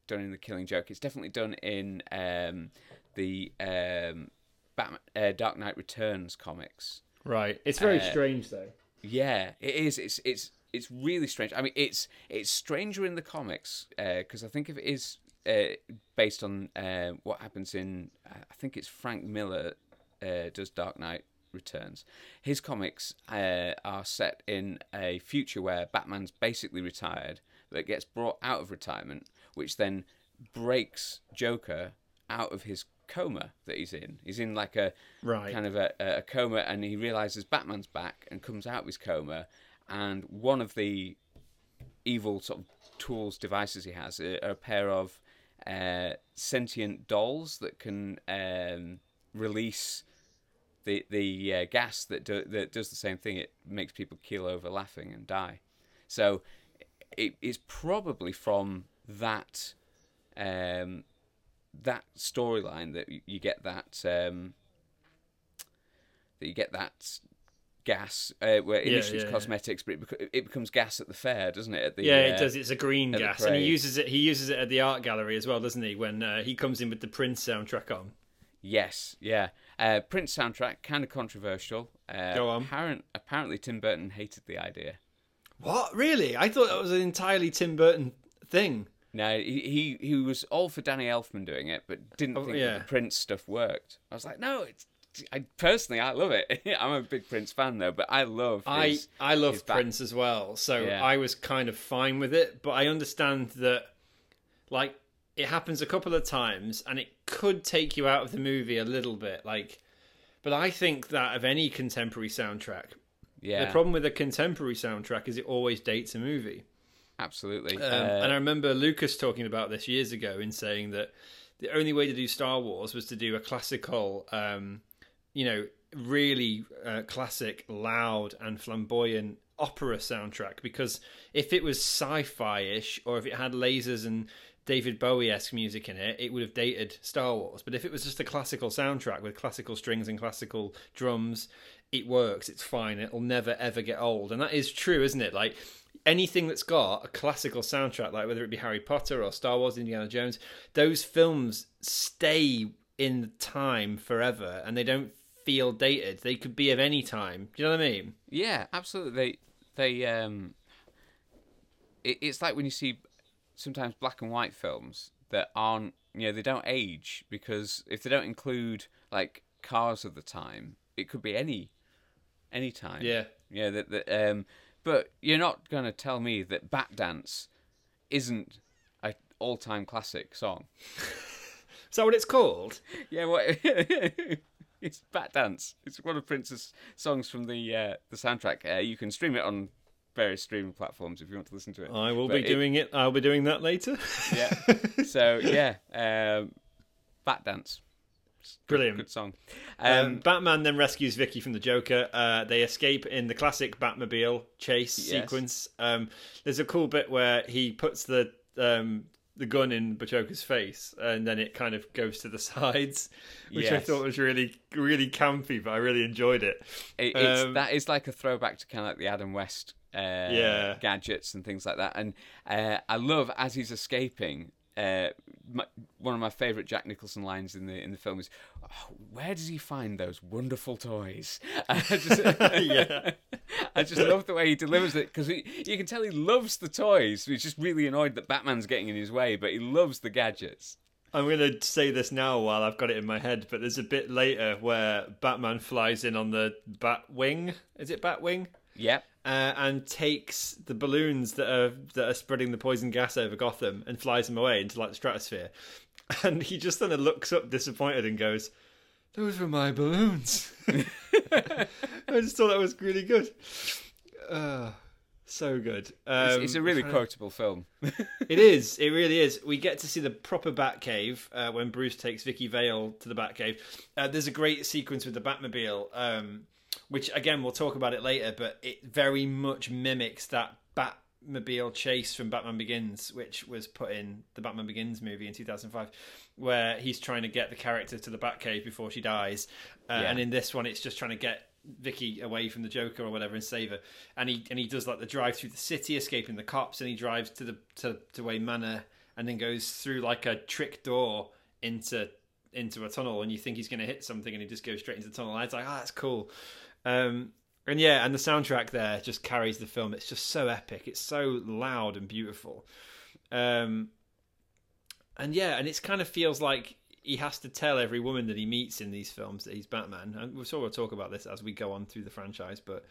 done in the Killing Joke. It's definitely done in um, the um, Batman, uh, Dark Knight Returns comics. Right. It's very Uh, strange though. Yeah, it is. It's it's it's really strange. I mean, it's it's stranger in the comics because I think if it is uh, based on uh, what happens in, uh, I think it's Frank Miller uh, does Dark Knight Returns. His comics uh, are set in a future where Batman's basically retired, but gets brought out of retirement, which then breaks Joker out of his coma that he's in. He's in like a Right. kind of a, a coma, and he realizes Batman's back and comes out of his coma. And one of the evil sort of tools, devices he has are a pair of uh, sentient dolls that can um, release the the uh, gas that do, that does the same thing. It makes people keel over laughing and die. So it is probably from that um, that storyline that you- get that um, that you get that gas uh, where initially yeah, it's yeah. cosmetics, but it, bec- it becomes gas at the fair, doesn't it? The, yeah, uh, it does. It's a green gas, and he uses it. He uses it at the art gallery as well, doesn't he? When uh, he comes in with the Prince soundtrack on. Yes, yeah. Uh, Prince soundtrack, kind of controversial. Uh, Go on. Apparent, apparently, Tim Burton hated the idea. What? Really? I thought that was an entirely Tim Burton thing. No, he, he he was all for Danny Elfman doing it, but didn't Oh, think yeah. that the Prince stuff worked. I was like, no, it's. I personally, I love it. I'm a big Prince fan though, but I love. I his- I love his back- Prince as well, so Yeah. I was kind of fine with it. But I understand that, like, it happens a couple of times, and it could take you out of the movie a little bit. Like, But I think that of any contemporary soundtrack, Yeah, the problem with a contemporary soundtrack is it always dates a movie. absolutely. Um, Uh, and I remember Lucas talking about this years ago in saying that the only way to do Star Wars was to do a classical, um, you know, really uh, classic, loud and flamboyant opera soundtrack. Because if it was sci-fi ish, or if it had lasers and David Bowie esque music in it, it would have dated Star Wars. But if it was just a classical soundtrack with classical strings and classical drums, it works. It's fine. It'll never ever get old, and that is true, isn't it? Like anything that's got a classical soundtrack, like whether it be Harry Potter or Star Wars, Indiana Jones, those films stay in time forever, and they don't feel dated. They could be of any time. Do you know what I mean? Yeah, absolutely. They they um, it, it's like when you see sometimes black and white films that aren't you know they don't age because if they don't include like cars of the time, it could be any any time. Yeah. yeah. That that um, but you're not gonna tell me that Bat Dance isn't a all time classic song. Is that what it's called? Yeah, what? it's Bat Dance. It's one of Prince's songs from the uh, the soundtrack. Uh, you can stream it on various streaming platforms if you want to listen to it. I will But be it- doing it. I'll be doing that later. Yeah. so yeah, um, Bat Dance. Brilliant. Good song. Um, Um, Batman then rescues Vicky from the Joker. Uh, they escape in the classic Batmobile chase Yes. sequence. Um, there's a cool bit where he puts the um, the gun in Joker's face, and then it kind of goes to the sides, which I thought was really really campy, but I really enjoyed it. it, it's, um, that is like a throwback to kind of like the Adam West uh, Yeah. gadgets and things like that. And uh, I love as he's escaping. Uh, my, one of my favourite Jack Nicholson lines in the in the film is, oh, "Where does he find those wonderful toys?" I just, Yeah. I just love the way he delivers it because you can tell he loves the toys. He's just really annoyed that Batman's getting in his way, but he loves the gadgets. I'm going to say this now while I've got it in my head, but there's a bit later where Batman flies in on the Batwing. Is it Batwing? Yep. uh, and takes the balloons that are that are spreading the poison gas over Gotham and flies them away into like the stratosphere. And he just kind of looks up disappointed and goes, "Those were my balloons." I just thought that was really good. Uh, so good. Um, It's, it's a really quotable film. it is. It really is. We get to see the proper Batcave uh, when Bruce takes Vicky Vale to the Batcave. Uh, there's a great sequence with the Batmobile, um, which again we'll talk about it later, but it very much mimics that Batmobile chase from Batman Begins, which was put in the Batman Begins movie in 2005, where he's trying to get the character to the Batcave before she dies, uh, Yeah. and in this one it's just trying to get Vicky away from the Joker or whatever and save her. And he and he does like the drive through the city, escaping the cops, and he drives to the to, to Wayne Manor and then goes through like a trick door into into a tunnel and you think he's gonna hit something and he just goes straight into the tunnel. And it's like, oh that's cool. Um and yeah, and the soundtrack there just carries the film. It's just so epic. It's so loud and beautiful. Um and yeah, and it kind of feels like he has to tell every woman that he meets in these films that he's Batman. And we'll sort of talk about this as we go on through the franchise, but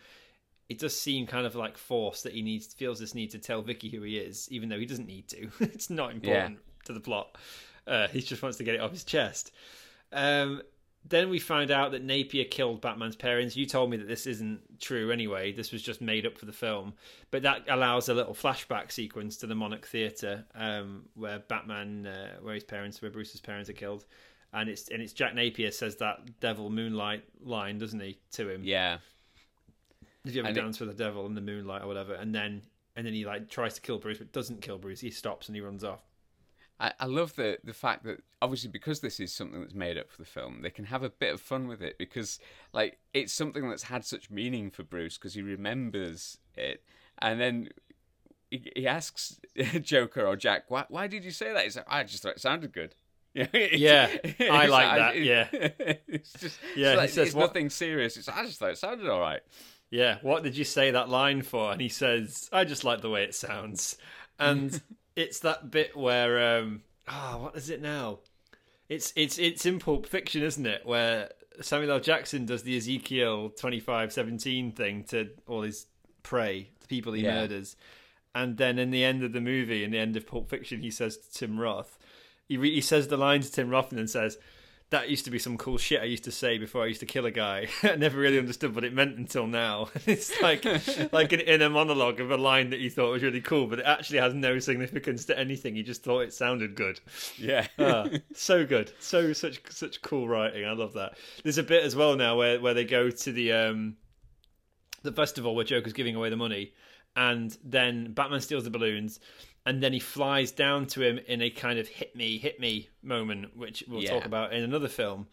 it does seem kind of like forced that he needs feels this need to tell Vicky who he is, even though he doesn't need to. it's not important to the plot. Uh, he just wants to get it off his chest. Um, then we find out that Napier killed Batman's parents. You told me that this isn't true anyway. This was just made up for the film. But that allows a little flashback sequence to the Monarch Theatre um, where Batman, uh, where his parents, where Bruce's parents are killed. And it's and it's Jack Napier says that devil moonlight line, doesn't he, to him? Yeah. If you ever And it- dance with the devil in the moonlight or whatever, and then and then he like tries to kill Bruce, but doesn't kill Bruce. He stops and he runs off. I, I love the the fact that obviously because this is something that's made up for the film, they can have a bit of fun with it because like it's something that's had such meaning for Bruce because he remembers it, and then he, he asks Joker or Jack, "Why why did you say that?" He's like, "I just thought it sounded good." Yeah, I like that, yeah. it's just Yeah, it's, he says it's what- nothing serious. It's, I just thought it sounded all right. Yeah, what did you say that line for? And he says, "I just like the way it sounds." And it's that bit where, um, ah, what is it now? It's it's it's in Pulp Fiction, isn't it? Where Samuel L. Jackson does the Ezekiel twenty five seventeen thing to all his prey, the people he Yeah. murders, and then in the end of the movie, in the end of Pulp Fiction, he says to Tim Roth, he re- he says the line to Tim Roth and then says. That used to be some cool shit I used to say before I used to kill a guy. I never really understood what it meant until now. it's like like an inner monologue of a line that you thought was really cool, but it actually has no significance to anything. You just thought it sounded good. Yeah. Ah, so good. So such such cool writing. I love that. There's a bit as well now where where they go to the um the festival where Joker's giving away the money and then Batman steals the balloons and then he flies down to him in a kind of hit me, hit me moment, which we'll Yeah. talk about in another film.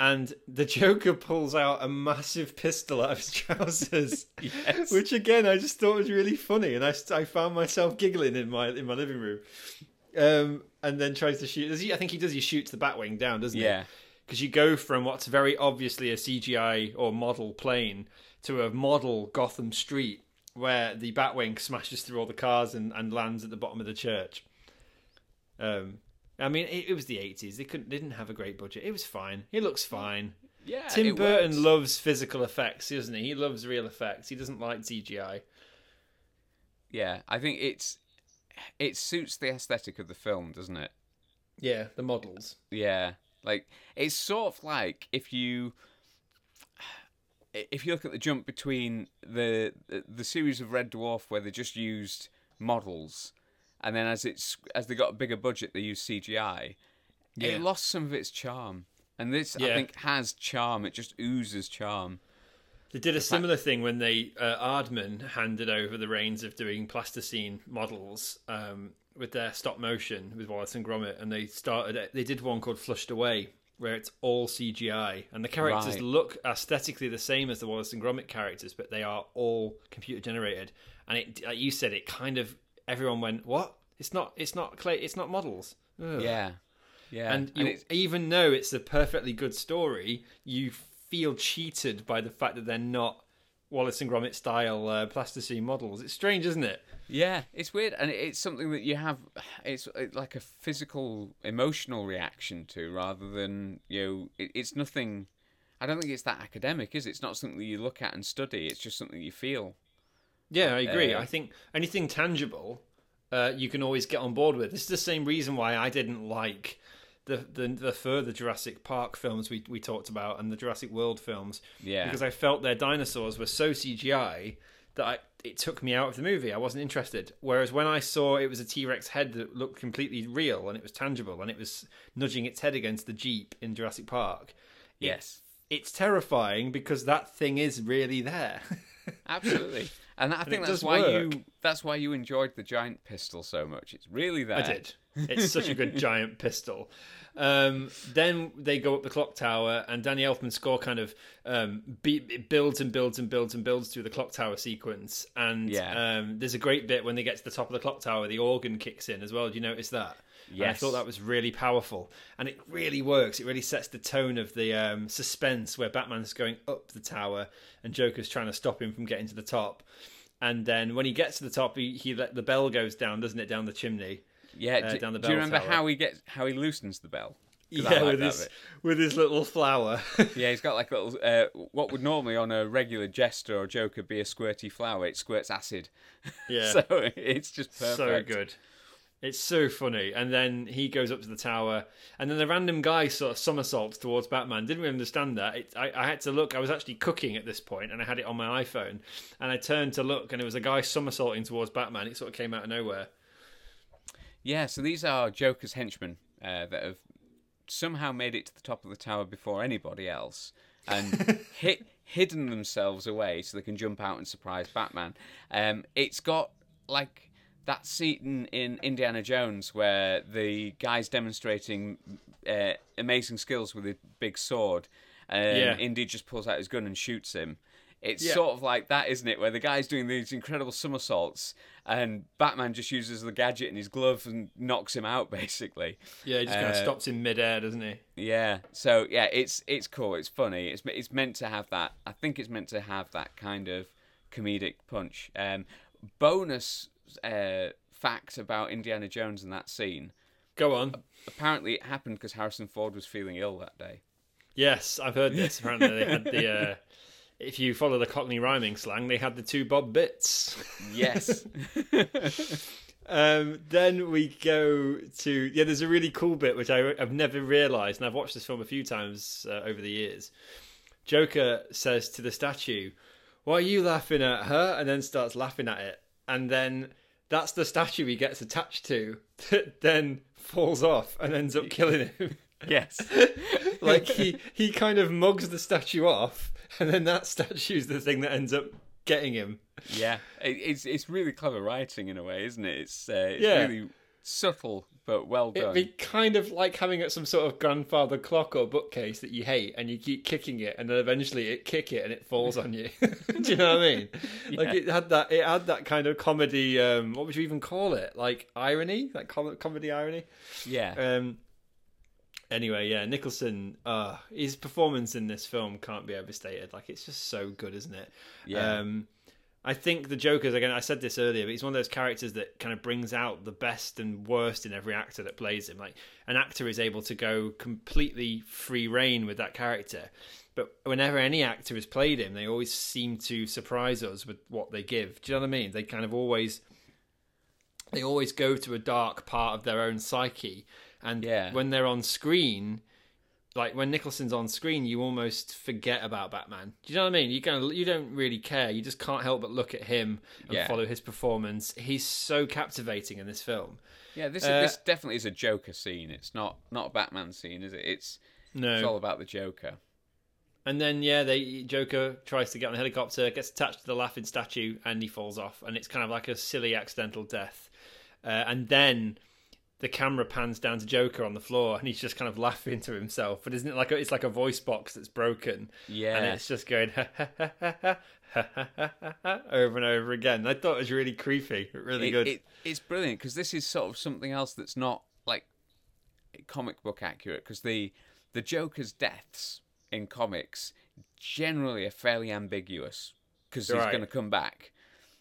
And the Joker pulls out a massive pistol out of his trousers, Yes. which again I just thought was really funny, and I, I found myself giggling in my in my living room. Um, and then tries to shoot. Does he, I think he does. He shoots the Batwing down, doesn't he? Yeah. because you go from what's very obviously a CGI or model plane to a model Gotham Street where the Batwing smashes through all the cars and, and lands at the bottom of the church. Um, I mean, it, it was the eighties. They couldn't, they didn't have a great budget. It was fine. It looks fine. Yeah. Tim Burton works. loves physical effects, doesn't he? He loves real effects. He doesn't like CGI. Yeah, I think it's it suits the aesthetic of the film, doesn't it? Yeah, the models. Yeah, like it's sort of like if you if you look at the jump between the the, series of Red Dwarf where they just used models, and then as it's as they got a bigger budget, they used CGI. Yeah. It lost some of its charm, and this I think has charm. It just oozes charm. They did a similar thing when they uh, Aardman handed over the reins of doing plasticine models um, with their stop motion with Wallace and Gromit, and they started. They did one called Flushed Away, where it's all CGI, and the characters Right. look aesthetically the same as the Wallace and Gromit characters, but they are all computer generated. And it, like you said, it kind of everyone went, "What? It's not. It's not clay. It's not models." Ugh. Yeah, yeah, and you, it's, even though it's a perfectly good story, you feel cheated by the fact that they're not Wallace and Gromit style uh, plasticine models. It's strange, isn't it? Yeah, it's weird, and it's something that you have. It's like a physical, emotional reaction to, rather than you know. It, it's nothing. I don't think it's that academic, is it? It's not something you look at and study. It's just something you feel. Yeah, I agree. Uh, I think anything tangible, uh, you can always get on board with. This is the same reason why I didn't like the the, the further Jurassic Park films we we talked about and the Jurassic World films. Yeah. because I felt their dinosaurs were so CGI that I, it took me out of the movie. I wasn't interested. Whereas when I saw it was a T Rex head that looked completely real and it was tangible and it was nudging its head against the Jeep in Jurassic Park. it- Yes. it's terrifying because that thing is really there. Absolutely, and I think that's why work. you. That's why you enjoyed the giant pistol so much. It's really that. I did. It's such a good giant pistol. Um, then they go up the clock tower, and Danny Elfman's score kind of um, be, it builds and builds and builds and builds through the clock tower sequence. And Yeah. um, there's a great bit when they get to the top of the clock tower, the organ kicks in as well. Do you notice that? And I thought that was really powerful, and it really works. It really sets the tone of the um, suspense where Batman's going up the tower and Joker's trying to stop him from getting to the top. And then when he gets to the top, he, he let the bell goes down, doesn't it, down the chimney? Yeah. Uh, do, down the do you remember tower. how he gets how he loosens the bell? Yeah, like with his bit. with his little flower. Yeah, he's got like a little. Uh, what would normally on a regular jester or joker be a squirty flower? It squirts acid. yeah, so it's just perfect. so good. It's so funny. And then he goes up to the tower, and then the random guy sort of somersaults towards Batman. Didn't really understand that. It, I, I had to look. I was actually cooking at this point, and I had it on my iPhone. And I turned to look, and it was a guy somersaulting towards Batman. It sort of came out of nowhere. Yeah, so these are Joker's henchmen uh, that have somehow made it to the top of the tower before anybody else and hit, hidden themselves away so they can jump out and surprise Batman. Um, it's got like that scene in Indiana Jones where the guy's demonstrating uh, amazing skills with a big sword. Um, Yeah. Indy just pulls out his gun and shoots him. It's Yeah. sort of like that, isn't it? Where the guy's doing these incredible somersaults, and Batman just uses the gadget in his glove and knocks him out, basically. Yeah, he just kind of Uh, stops in midair, doesn't he? Yeah. So yeah, it's it's cool. It's funny. It's it's meant to have that. I think it's meant to have that kind of comedic punch. Um, bonus uh, fact about Indiana Jones and that scene. Go on. Apparently, it happened because Harrison Ford was feeling ill that day. Yes, I've heard this. Apparently, they had the. Uh, if you follow the Cockney rhyming slang, they had the two Bob bits. Yes. Um, then we go to yeah. There's a really cool bit which I, I've never realised, and I've watched this film a few times uh, over the years. Joker says to the statue, "Why are you laughing at her?" and then starts laughing at it, and then that's the statue he gets attached to that then falls off and ends up killing him. Yes. like he he kind of mugs the statue off, and then that statue's the thing that ends up getting him. Yeah, it, it's it's really clever writing in a way, isn't it? It's uh, it's Yeah. really subtle but well done. It'd be kind of like having at some sort of grandfather clock or bookcase that you hate, and you keep kicking it, and then eventually it kick it and it falls on you. Do you know what I mean? Like it had that. It had that kind of comedy. Um, what would you even call it? Like irony, like com- comedy irony. Yeah, Um. Anyway, yeah, Nicholson. Uh, his performance in this film can't be overstated. Like it's just so good, isn't it? Yeah. Um, I think the Joker's again. I said this earlier, but he's one of those characters that kind of brings out the best and worst in every actor that plays him. Like an actor is able to go completely free rein with that character, but whenever any actor has played him, they always seem to surprise us with what they give. Do you know what I mean? They kind of always they always go to a dark part of their own psyche, and Yeah. when they're on screen, like when Nicholson's on screen, you almost forget about Batman. Do you know what I mean? You kind of you don't really care. You just can't help but look at him and Yeah. follow his performance. He's so captivating in this film. yeah. This uh, this definitely is a Joker scene. It's not not a Batman scene, is it? It's No, it's all about the Joker. And then yeah, they Joker tries to get on a helicopter, gets attached to the laughing statue, and he falls off. And it's kind of like a silly accidental death. Uh, and then the camera pans down to Joker on the floor, and he's just kind of laughing to himself. But isn't it like a, it's like a voice box that's broken, Yeah, and it's just going over and over again. I thought it was really creepy, really It- good. it- it's brilliant because this is sort of something else that's not like comic book accurate. Because the the Joker's deaths in comics generally are fairly ambiguous because he's Right. going to come back.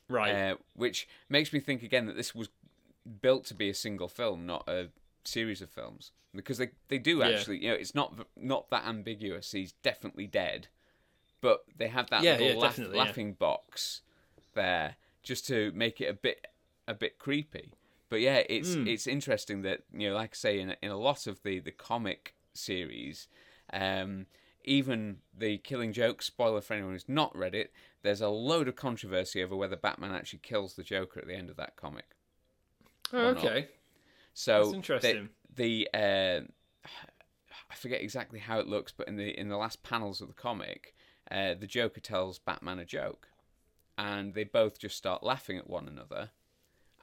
right? uh, which makes me think again that this was built to be a single film, not a series of films, because they they do Yeah. actually, you know, it's not not that ambiguous. He's definitely dead, but they have that Yeah, little yeah, laugh, yeah. laughing box there just to make it a bit a bit creepy. But yeah, it's Hmm. it's interesting that you know, like I say, in a, in a lot of the the comic series. Um, even the Killing Joke spoiler for anyone who's not read it, there's a load of controversy over whether Batman actually kills the Joker at the end of that comic. Oh, or not. okay. So That's interesting. The, the uh, I forget exactly how it looks, but in the in the last panels of the comic, uh, the Joker tells Batman a joke, and they both just start laughing at one another,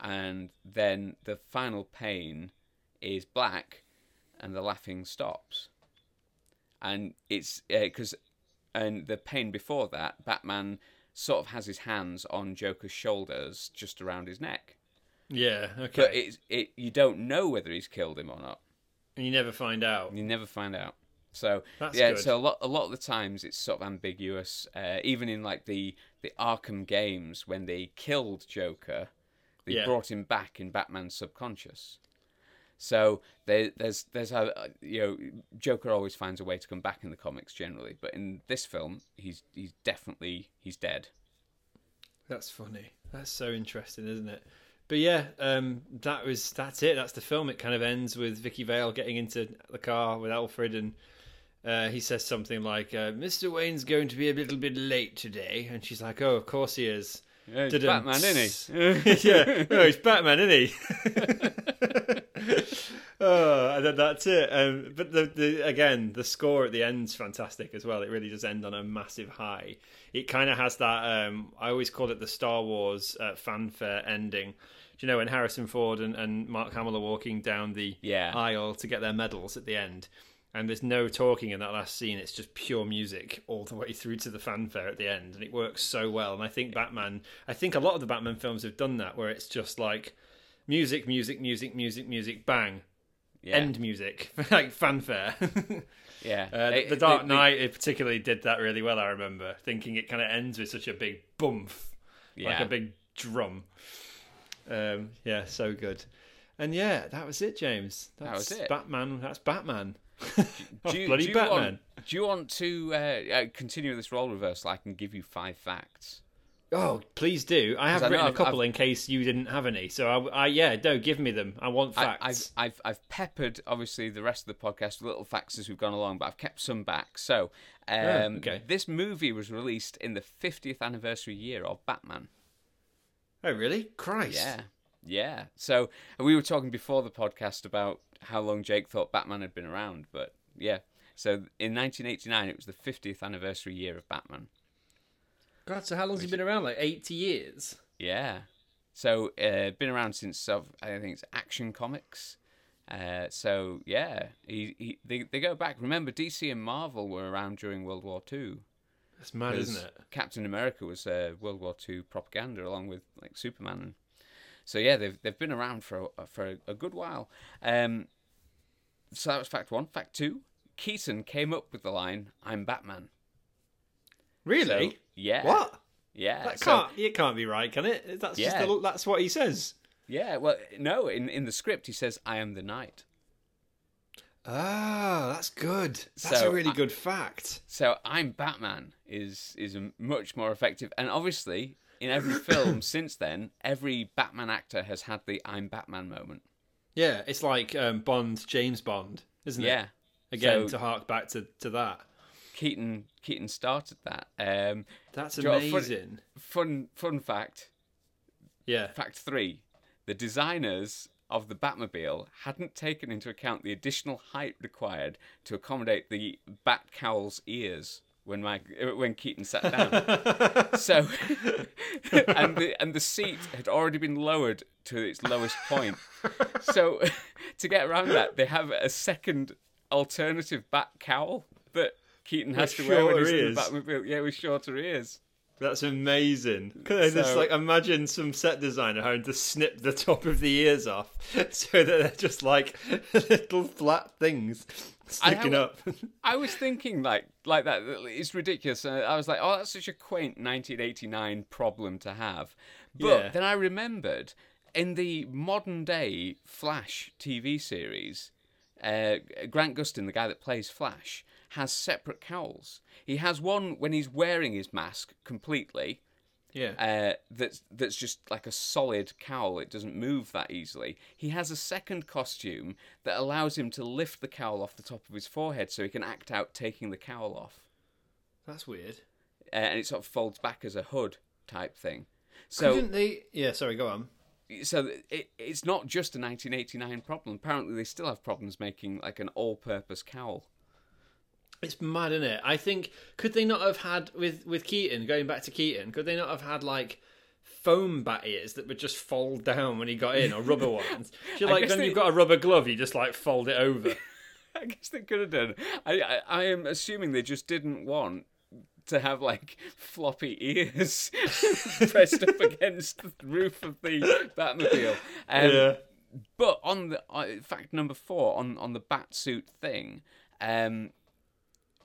and then the final pane is black, and the laughing stops, and it's because and the pane before that, Batman sort of has his hands on Joker's shoulders, just around his neck. Yeah, okay. But it's it you don't know whether he's killed him or not. and you never find out. You never find out. So That's yeah, good. so a lot a lot of the times it's sort of ambiguous. Uh, even in like the the Arkham games when they killed Joker, they Yeah. brought him back in Batman's subconscious. So there, there's there's a you know Joker always finds a way to come back in the comics generally, but in this film he's he's definitely he's dead. That's funny. That's so interesting, isn't it? But yeah, um, that was that's it. That's the film. It kind of ends with Vicky Vale getting into the car with Alfred, and uh, he says something like, uh, "Mr. Wayne's going to be a little bit late today," and she's like, "Oh, of course he is." Yeah, he's Batman, isn't he? yeah, oh, he's Batman, isn't he? oh, and then that's it. Um, but the, the again, the score at the end's fantastic as well. It really does end on a massive high. It kind of has that. Um, I always call it the Star Wars uh, fanfare ending. Do you know when Harrison Ford and, and Mark Hamill are walking down the Yeah. aisle to get their medals at the end? And there's no talking in that last scene. It's just pure music all the way through to the fanfare at the end, and it works so well. And I think Batman, I think a lot of the Batman films have done that, where it's just like music, music, music, music, music, bang, Yeah. end music, like fanfare. yeah. uh, the, the Dark Knight, it particularly did that really well. I remember thinking it kind of ends with such a big bump, yeah. like a big drum. Um, yeah, so good. And yeah, that was it, James. That's was it. Batman. That's Batman. do you, bloody do you Batman. Want, do you want to uh, uh, continue this role reversal? I can give you five facts. Oh, please do. I have written a I've- couple I've- in case you didn't have any. So I, I yeah, no, give me them. I want I, I've, facts. I've I've peppered obviously the rest of the podcast with little facts as we've gone along, but I've kept some back. So, um, okay. this movie was released in the 50th anniversary year of Batman. oh, really? Christ. Yeah, yeah. So we were talking before the podcast about how long Jake thought Batman had been around, but yeah. So in 1989, it was the 50th anniversary year of Batman. God, so how long's he been around? Like eighty years. Yeah. So uh, been around since uh, I think it's Action Comics. Uh, so yeah, he, he they they go back. Remember, DC and Marvel were around during World War Two. That's mad, isn't it? Captain America was uh, World War Two propaganda, along with like Superman. So yeah, they've they've been around for a, for a, good while. Um, so that was fact one. Fact two: Keaton came up with the line, "I'm Batman." Really? So, yeah. What? Yeah. That can't. It can't be right, can it? That's Yeah. just the, that's what he says. Yeah. Well, no. In in the script, he says, "I am the Knight." Ah, that's good. That's So, a really I- good fact. So I'm Batman is is much more effective, and obviously in every film since then, every Batman actor has had the "I'm Batman" moment. Yeah, it's like um, Bond, James Bond, isn't it? Yeah, Again, So- to hark back to, to that. Keaton Keaton started that. Um, That's Do you know what, fun- amazing. fun fun fact. Yeah. Fact three: the designers of the Batmobile hadn't taken into account the additional height required to accommodate the Bat cowl's ears when Mike, uh, when Keaton sat down. so, and the and the seat had already been lowered to its lowest point. So, to get around that, they have a second alternative bat cowl that Keaton has With to wear when he's ears. in the Batmobile. Yeah, with shorter ears. That's amazing. I just like imagine some set designer having to snip the top of the ears off so that they're just like little flat things sticking have- up. I was thinking like like that. It's ridiculous. I was like, oh, that's such a quaint 1989 problem to have. But Yeah. then I remembered in the modern day Flash TV series, uh, Grant Gustin, the guy that plays Flash, has separate cowls. He has one when he's wearing his mask completely. Yeah. Uh, that's that's just like a solid cowl. It doesn't move that easily. He has a second costume that allows him to lift the cowl off the top of his forehead, so he can act out taking the cowl off, That's weird. uh, and it sort of folds back as a hood type thing. So Couldn't they? Yeah, sorry, go on. so it, it's not just a 1989 problem. Apparently, they still have problems making like an all-purpose cowl. It's mad, isn't it? I think could they not have had with with Keaton going back to Keaton? Could they not have had like foam bat ears that would just fold down when he got in, or rubber ones? Do you I like when they- you've got a rubber glove, you just like fold it over? I guess they could have done. I, I I am assuming they just didn't want to have like floppy ears pressed up against the roof of the Batmobile. Um, But on the uh, fact number four on on the Batsuit thing, um,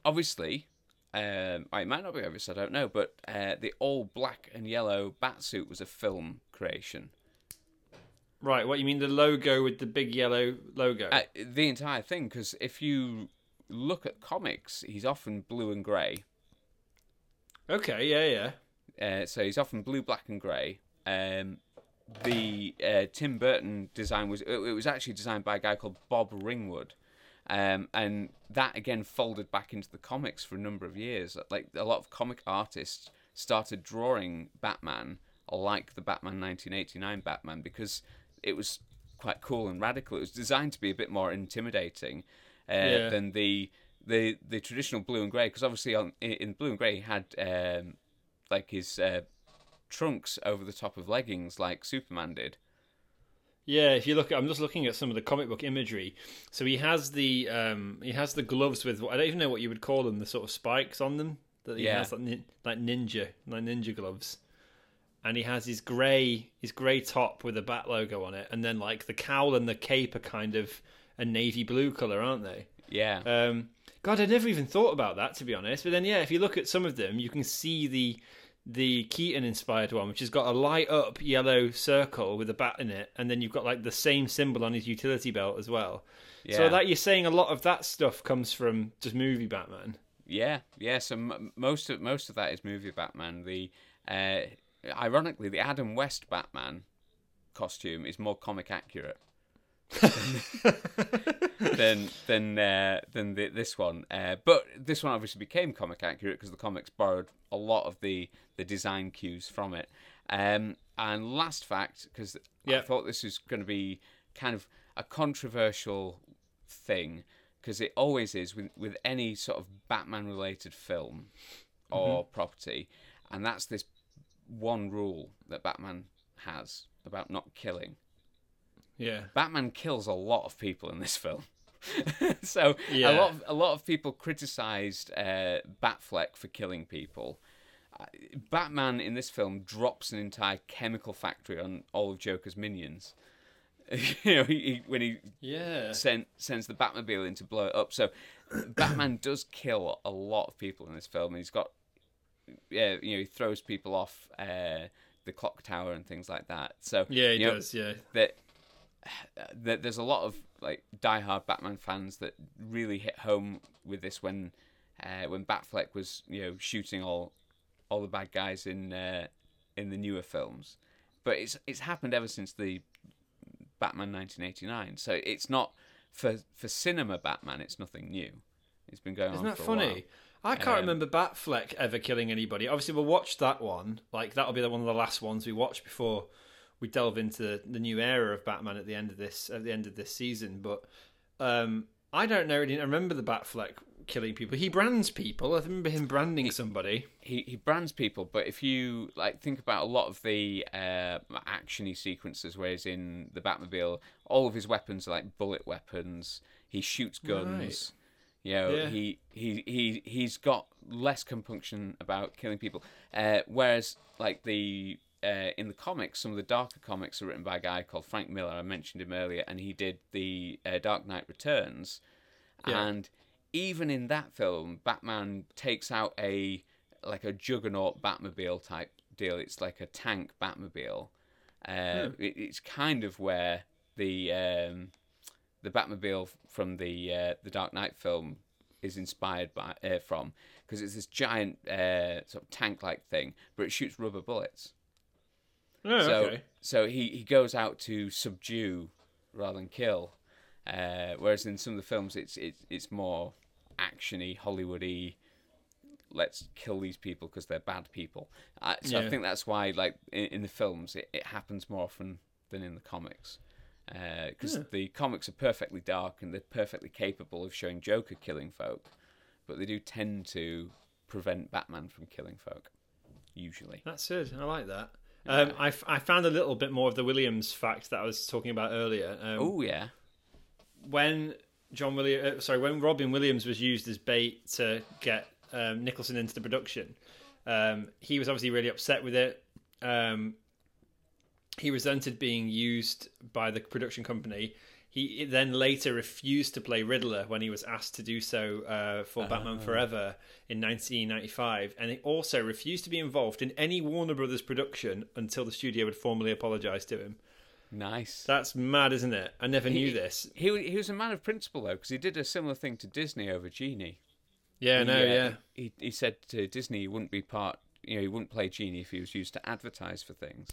obviously. Um, it might not be obvious, I don't know, but uh, the all black and yellow Batsuit was a film creation. Right. What you mean? The logo with the big yellow logo? Uh, the entire thing, because if you look at comics, he's often blue and grey. okay. Yeah. Yeah. Uh, so he's often blue, black, and grey. Um, the uh, Tim Burton design was it, it was actually designed by a guy called Bob Ringwood, um, and that again folded back into the comics for a number of years. Like a lot of comic artists started drawing Batman like the Batman 1989 Batman because it was quite cool and radical. It was designed to be a bit more intimidating uh, Yeah. than the the the traditional blue and grey. Because obviously on in, blue and grey he had um, like his uh, trunks over the top of leggings like Superman did. Yeah, if you look at, I'm just looking at some of the comic book imagery. So he has the um, he has the gloves with I don't even know what you would call them, the sort of spikes on them that he Yeah. has like, nin- like ninja, like ninja gloves. And he has his grey his grey top with a bat logo on it, and then like the cowl and the cape are kind of a navy blue color, aren't they? Yeah, Um, God, I never even thought about that to be honest. But then, yeah, if you look at some of them, you can see the the Keaton inspired one, which has got a light up yellow circle with a bat in it, and then you've got like the same symbol on his utility belt as well. yeah, So that you're saying a lot of that stuff comes from just movie Batman. yeah, yeah. So m- most of most of that is movie Batman. The uh, ironically, the Adam West Batman costume is more comic accurate than than uh, than the, this one. Uh, but this one obviously became comic accurate because the comics borrowed a lot of the the design cues from it. Um, and last fact, because I thought this was going to be kind of a controversial thing, because it always is with with any sort of Batman related film or property, and that's this one rule that Batman has about not killing. Yeah. Batman kills a lot of people in this film. so Yeah. a lot of a lot of people criticized uh, Batfleck for killing people. Uh, Batman in this film drops an entire chemical factory on all of Joker's minions. you know, he, he, when he Yeah. sent, sends the Batmobile in to blow it up. So Batman does kill a lot of people in this film. And he's got, yeah, you know, he throws people off uh, the clock tower and things like that. So Yeah, he you know, does. Yeah. that that there's a lot of like diehard Batman fans that really hit home with this when uh, when Batfleck was you know shooting all all the bad guys in uh, in the newer films, but it's it's happened ever since the Batman 1989. So it's not for for cinema Batman. It's nothing new. It's been going Isn't on that for a while. funny? I can't Um, remember Batfleck ever killing anybody. Obviously, we'll watch that one. Like that'll be the one of the last ones we watch before we delve into the new era of Batman at the end of this at the end of this season. But um, I don't know. I remember the Batfleck killing people. He brands people. I remember him branding somebody. he he brands people, but if you like think about a lot of the uh, actiony sequences where he's in the Batmobile, all of his weapons are like bullet weapons. He shoots guns. Right. You know, Yeah. he he he he's got less compunction about killing people. Uh, whereas like the uh, in the comics, some of the darker comics are written by a guy called Frank Miller. I mentioned him earlier, and he did the uh, Dark Knight Returns. Yeah. And even in that film, Batman takes out a like a juggernaut Batmobile type deal. It's like a tank Batmobile. Uh, it, it's kind of where the um, the Batmobile from the uh, the Dark Knight film is inspired by uh, from because it's this giant uh, sort of tank like thing, but it shoots rubber bullets. Oh, So okay. so he, he goes out to subdue rather than kill. Uh, whereas in some of the films, it's it's it's more actiony, Hollywoody. Let's kill these people because they're bad people. Uh, so I think that's why, like in, in the films, it, it happens more often than in the comics. Because Yeah. the comics are perfectly dark and they're perfectly capable of showing Joker killing folk, but they do tend to prevent Batman from killing folk. Usually, That's good. I like that. Um, I, f- I found a little bit more of the Williams fact that I was talking about earlier. Um, oh yeah, when John Williams, uh, sorry, when Robin Williams was used as bait to get um, Nicholson into the production, um, he was obviously really upset with it. Um, he resented being used by the production company. He then later refused to play Riddler when he was asked to do so uh, for Batman Forever in 1995, and he also refused to be involved in any Warner Brothers production until the studio would formally apologise to him. nice. That's mad, isn't it? I never knew this. He he was a man of principle though, because he did a similar thing to Disney over Genie. Yeah, no, He, uh, yeah. He he said to Disney he wouldn't be part, you know, he wouldn't play Genie if he was used to advertise for things,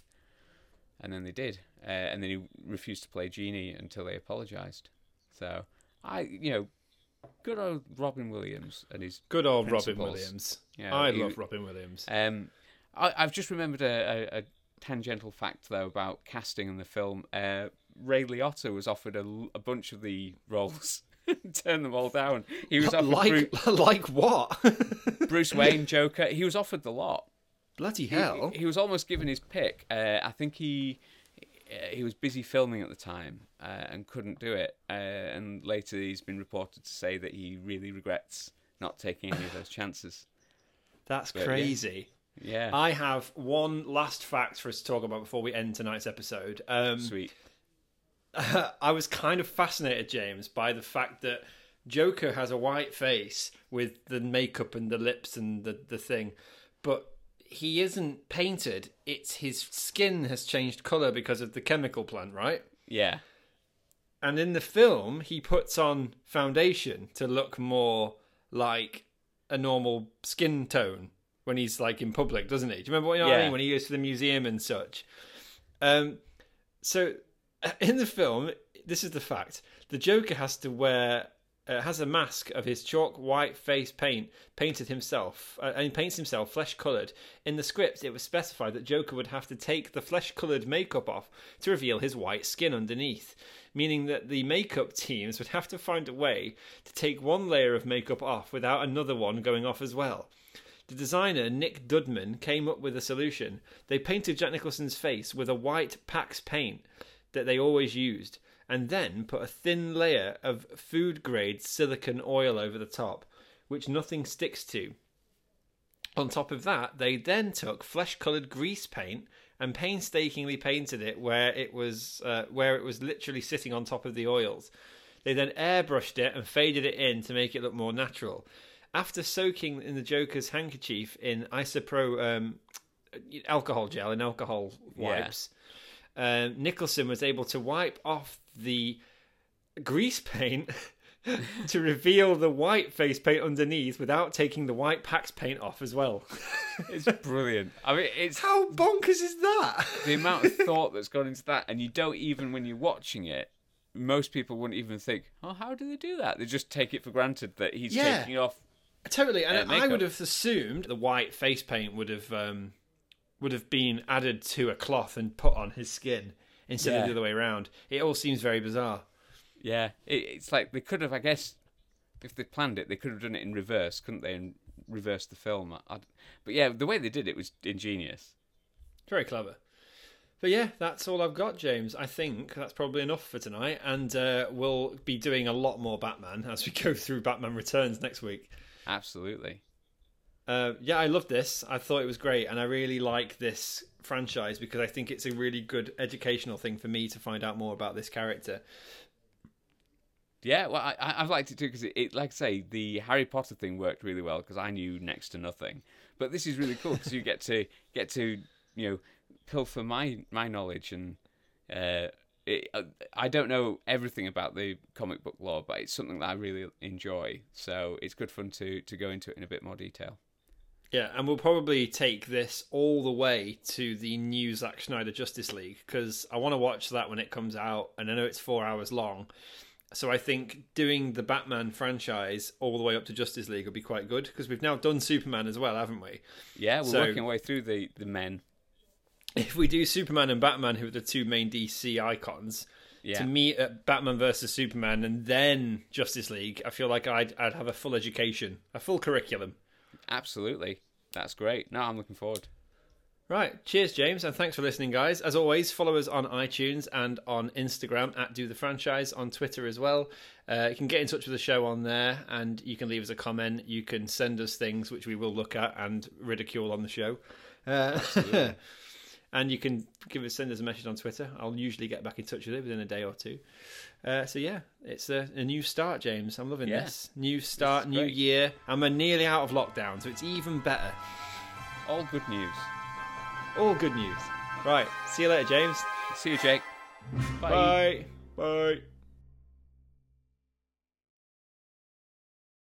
and then they did, uh, and then he refused to play Genie until they apologised. So I, you know, good old Robin Williams and his. Good old Robin principles. Williams. Yeah, I he- love Robin Williams. Um, I, I've just remembered a, a, a tangential fact though about casting in the film. Uh, Ray Liotta was offered a bunch of the roles. Turned them all down. He was offered Like, Bru- like what? Bruce Wayne, Joker. He was offered the lot. Bloody hell! He, was almost given his pick. Uh, I think he uh, he was busy filming at the time uh, and couldn't do it. Uh, and later, he's been reported to say that he really regrets not taking any of those chances. That's yeah. crazy. Yeah, I have one last fact for us to talk about before we end tonight's episode. Um, sweet. I was kind of fascinated, James, by the fact that Joker has a white face with the makeup and the lips and the, the thing, but he isn't painted. It's his skin has changed color because of the chemical plant, right? Yeah, And in the film, he puts on foundation to look more like a normal skin tone. when he's like in public, doesn't he? Do you remember what you know what I mean? When he goes to the museum and such. Um, so in the film, this is the fact: the Joker has to wear. Uh, has a mask of his chalk white face paint painted himself uh, and paints himself flesh coloured in the script it was specified that joker would have to take the flesh coloured makeup off to reveal his white skin underneath meaning that the makeup teams would have to find a way to take one layer of makeup off without another one going off as well. The designer, Nick Dudman, came up with a solution. They painted Jack Nicholson's face with a white Pax paint that they always used, and then put a thin layer of food grade silicon oil over the top, which nothing sticks to. On top of that, they then took flesh coloured grease paint and painstakingly painted it where it was uh, where it was literally sitting on top of the oils. They then airbrushed it and faded it in to make it look more natural. After soaking in the Joker's handkerchief in isopro um, alcohol gel and alcohol wipes, um, Nicholson was able to wipe off the grease paint to reveal the white face paint underneath without taking the white Pax paint off as well. It's brilliant. I mean, it's How bonkers is that? the amount of thought that's gone into that, and you don't even when you're watching it. Most people wouldn't even think, "Oh, how do they do that?" They just take it for granted that he's Yeah. taking off. Totally, and Uh, I would have assumed the white face paint would have um, would have been added to a cloth and put on his skin instead of the other way around. It all seems very bizarre. Yeah, it, it's like they could have, I guess, if they planned it, they could have done it in reverse, couldn't they? And reverse the film. I, I- but yeah, the way they did it was ingenious. Very clever. But yeah, that's all I've got, James. I think that's probably enough for tonight, and uh, we'll be doing a lot more Batman as we go through Batman Returns next week. Absolutely. Uh, yeah, I love this. I thought it was great, and I really like this franchise because I think it's a really good educational thing for me to find out more about this character. Yeah, well, I, I- I've liked it too because it, it, like I say, the Harry Potter thing worked really well because I knew next to nothing. But this is really cool because you get to get to you know pilfer my my knowledge and uh, it, uh, I don't know everything about the comic book lore, but it's something that I really enjoy. So it's good fun to to go into it in a bit more detail. Yeah, and we'll probably take this all the way to the new Zack Snyder Justice League because I want to watch that when it comes out, and I know it's four hours long. So I think doing the Batman franchise all the way up to Justice League would be quite good because we've now done Superman as well, haven't we? Yeah, we're So- working our way through the the men. If we do Superman and Batman, who are the two main DC icons, Yeah, to meet at Batman versus Superman and then Justice League, I feel like I'd I'd have a full education, a full curriculum. Absolutely. That's great. No, I'm looking forward. Right. Cheers, James, and thanks for listening, guys. As always, follow us on iTunes and on Instagram at Do the Franchise, on Twitter as well. Uh, you can get in touch with the show on there, and you can leave us a comment. You can send us things which we will look at and ridicule on the show. Uh, and you can give us send us a message on Twitter. I'll usually get back in touch with it within a day or two. Uh, so yeah, it's a, a new start, James. I'm loving Yeah. this new start, new year. and we're nearly out of lockdown, so it's even better. All good news. All good news. Right. See you later, James. See you, Jake. Bye. Bye.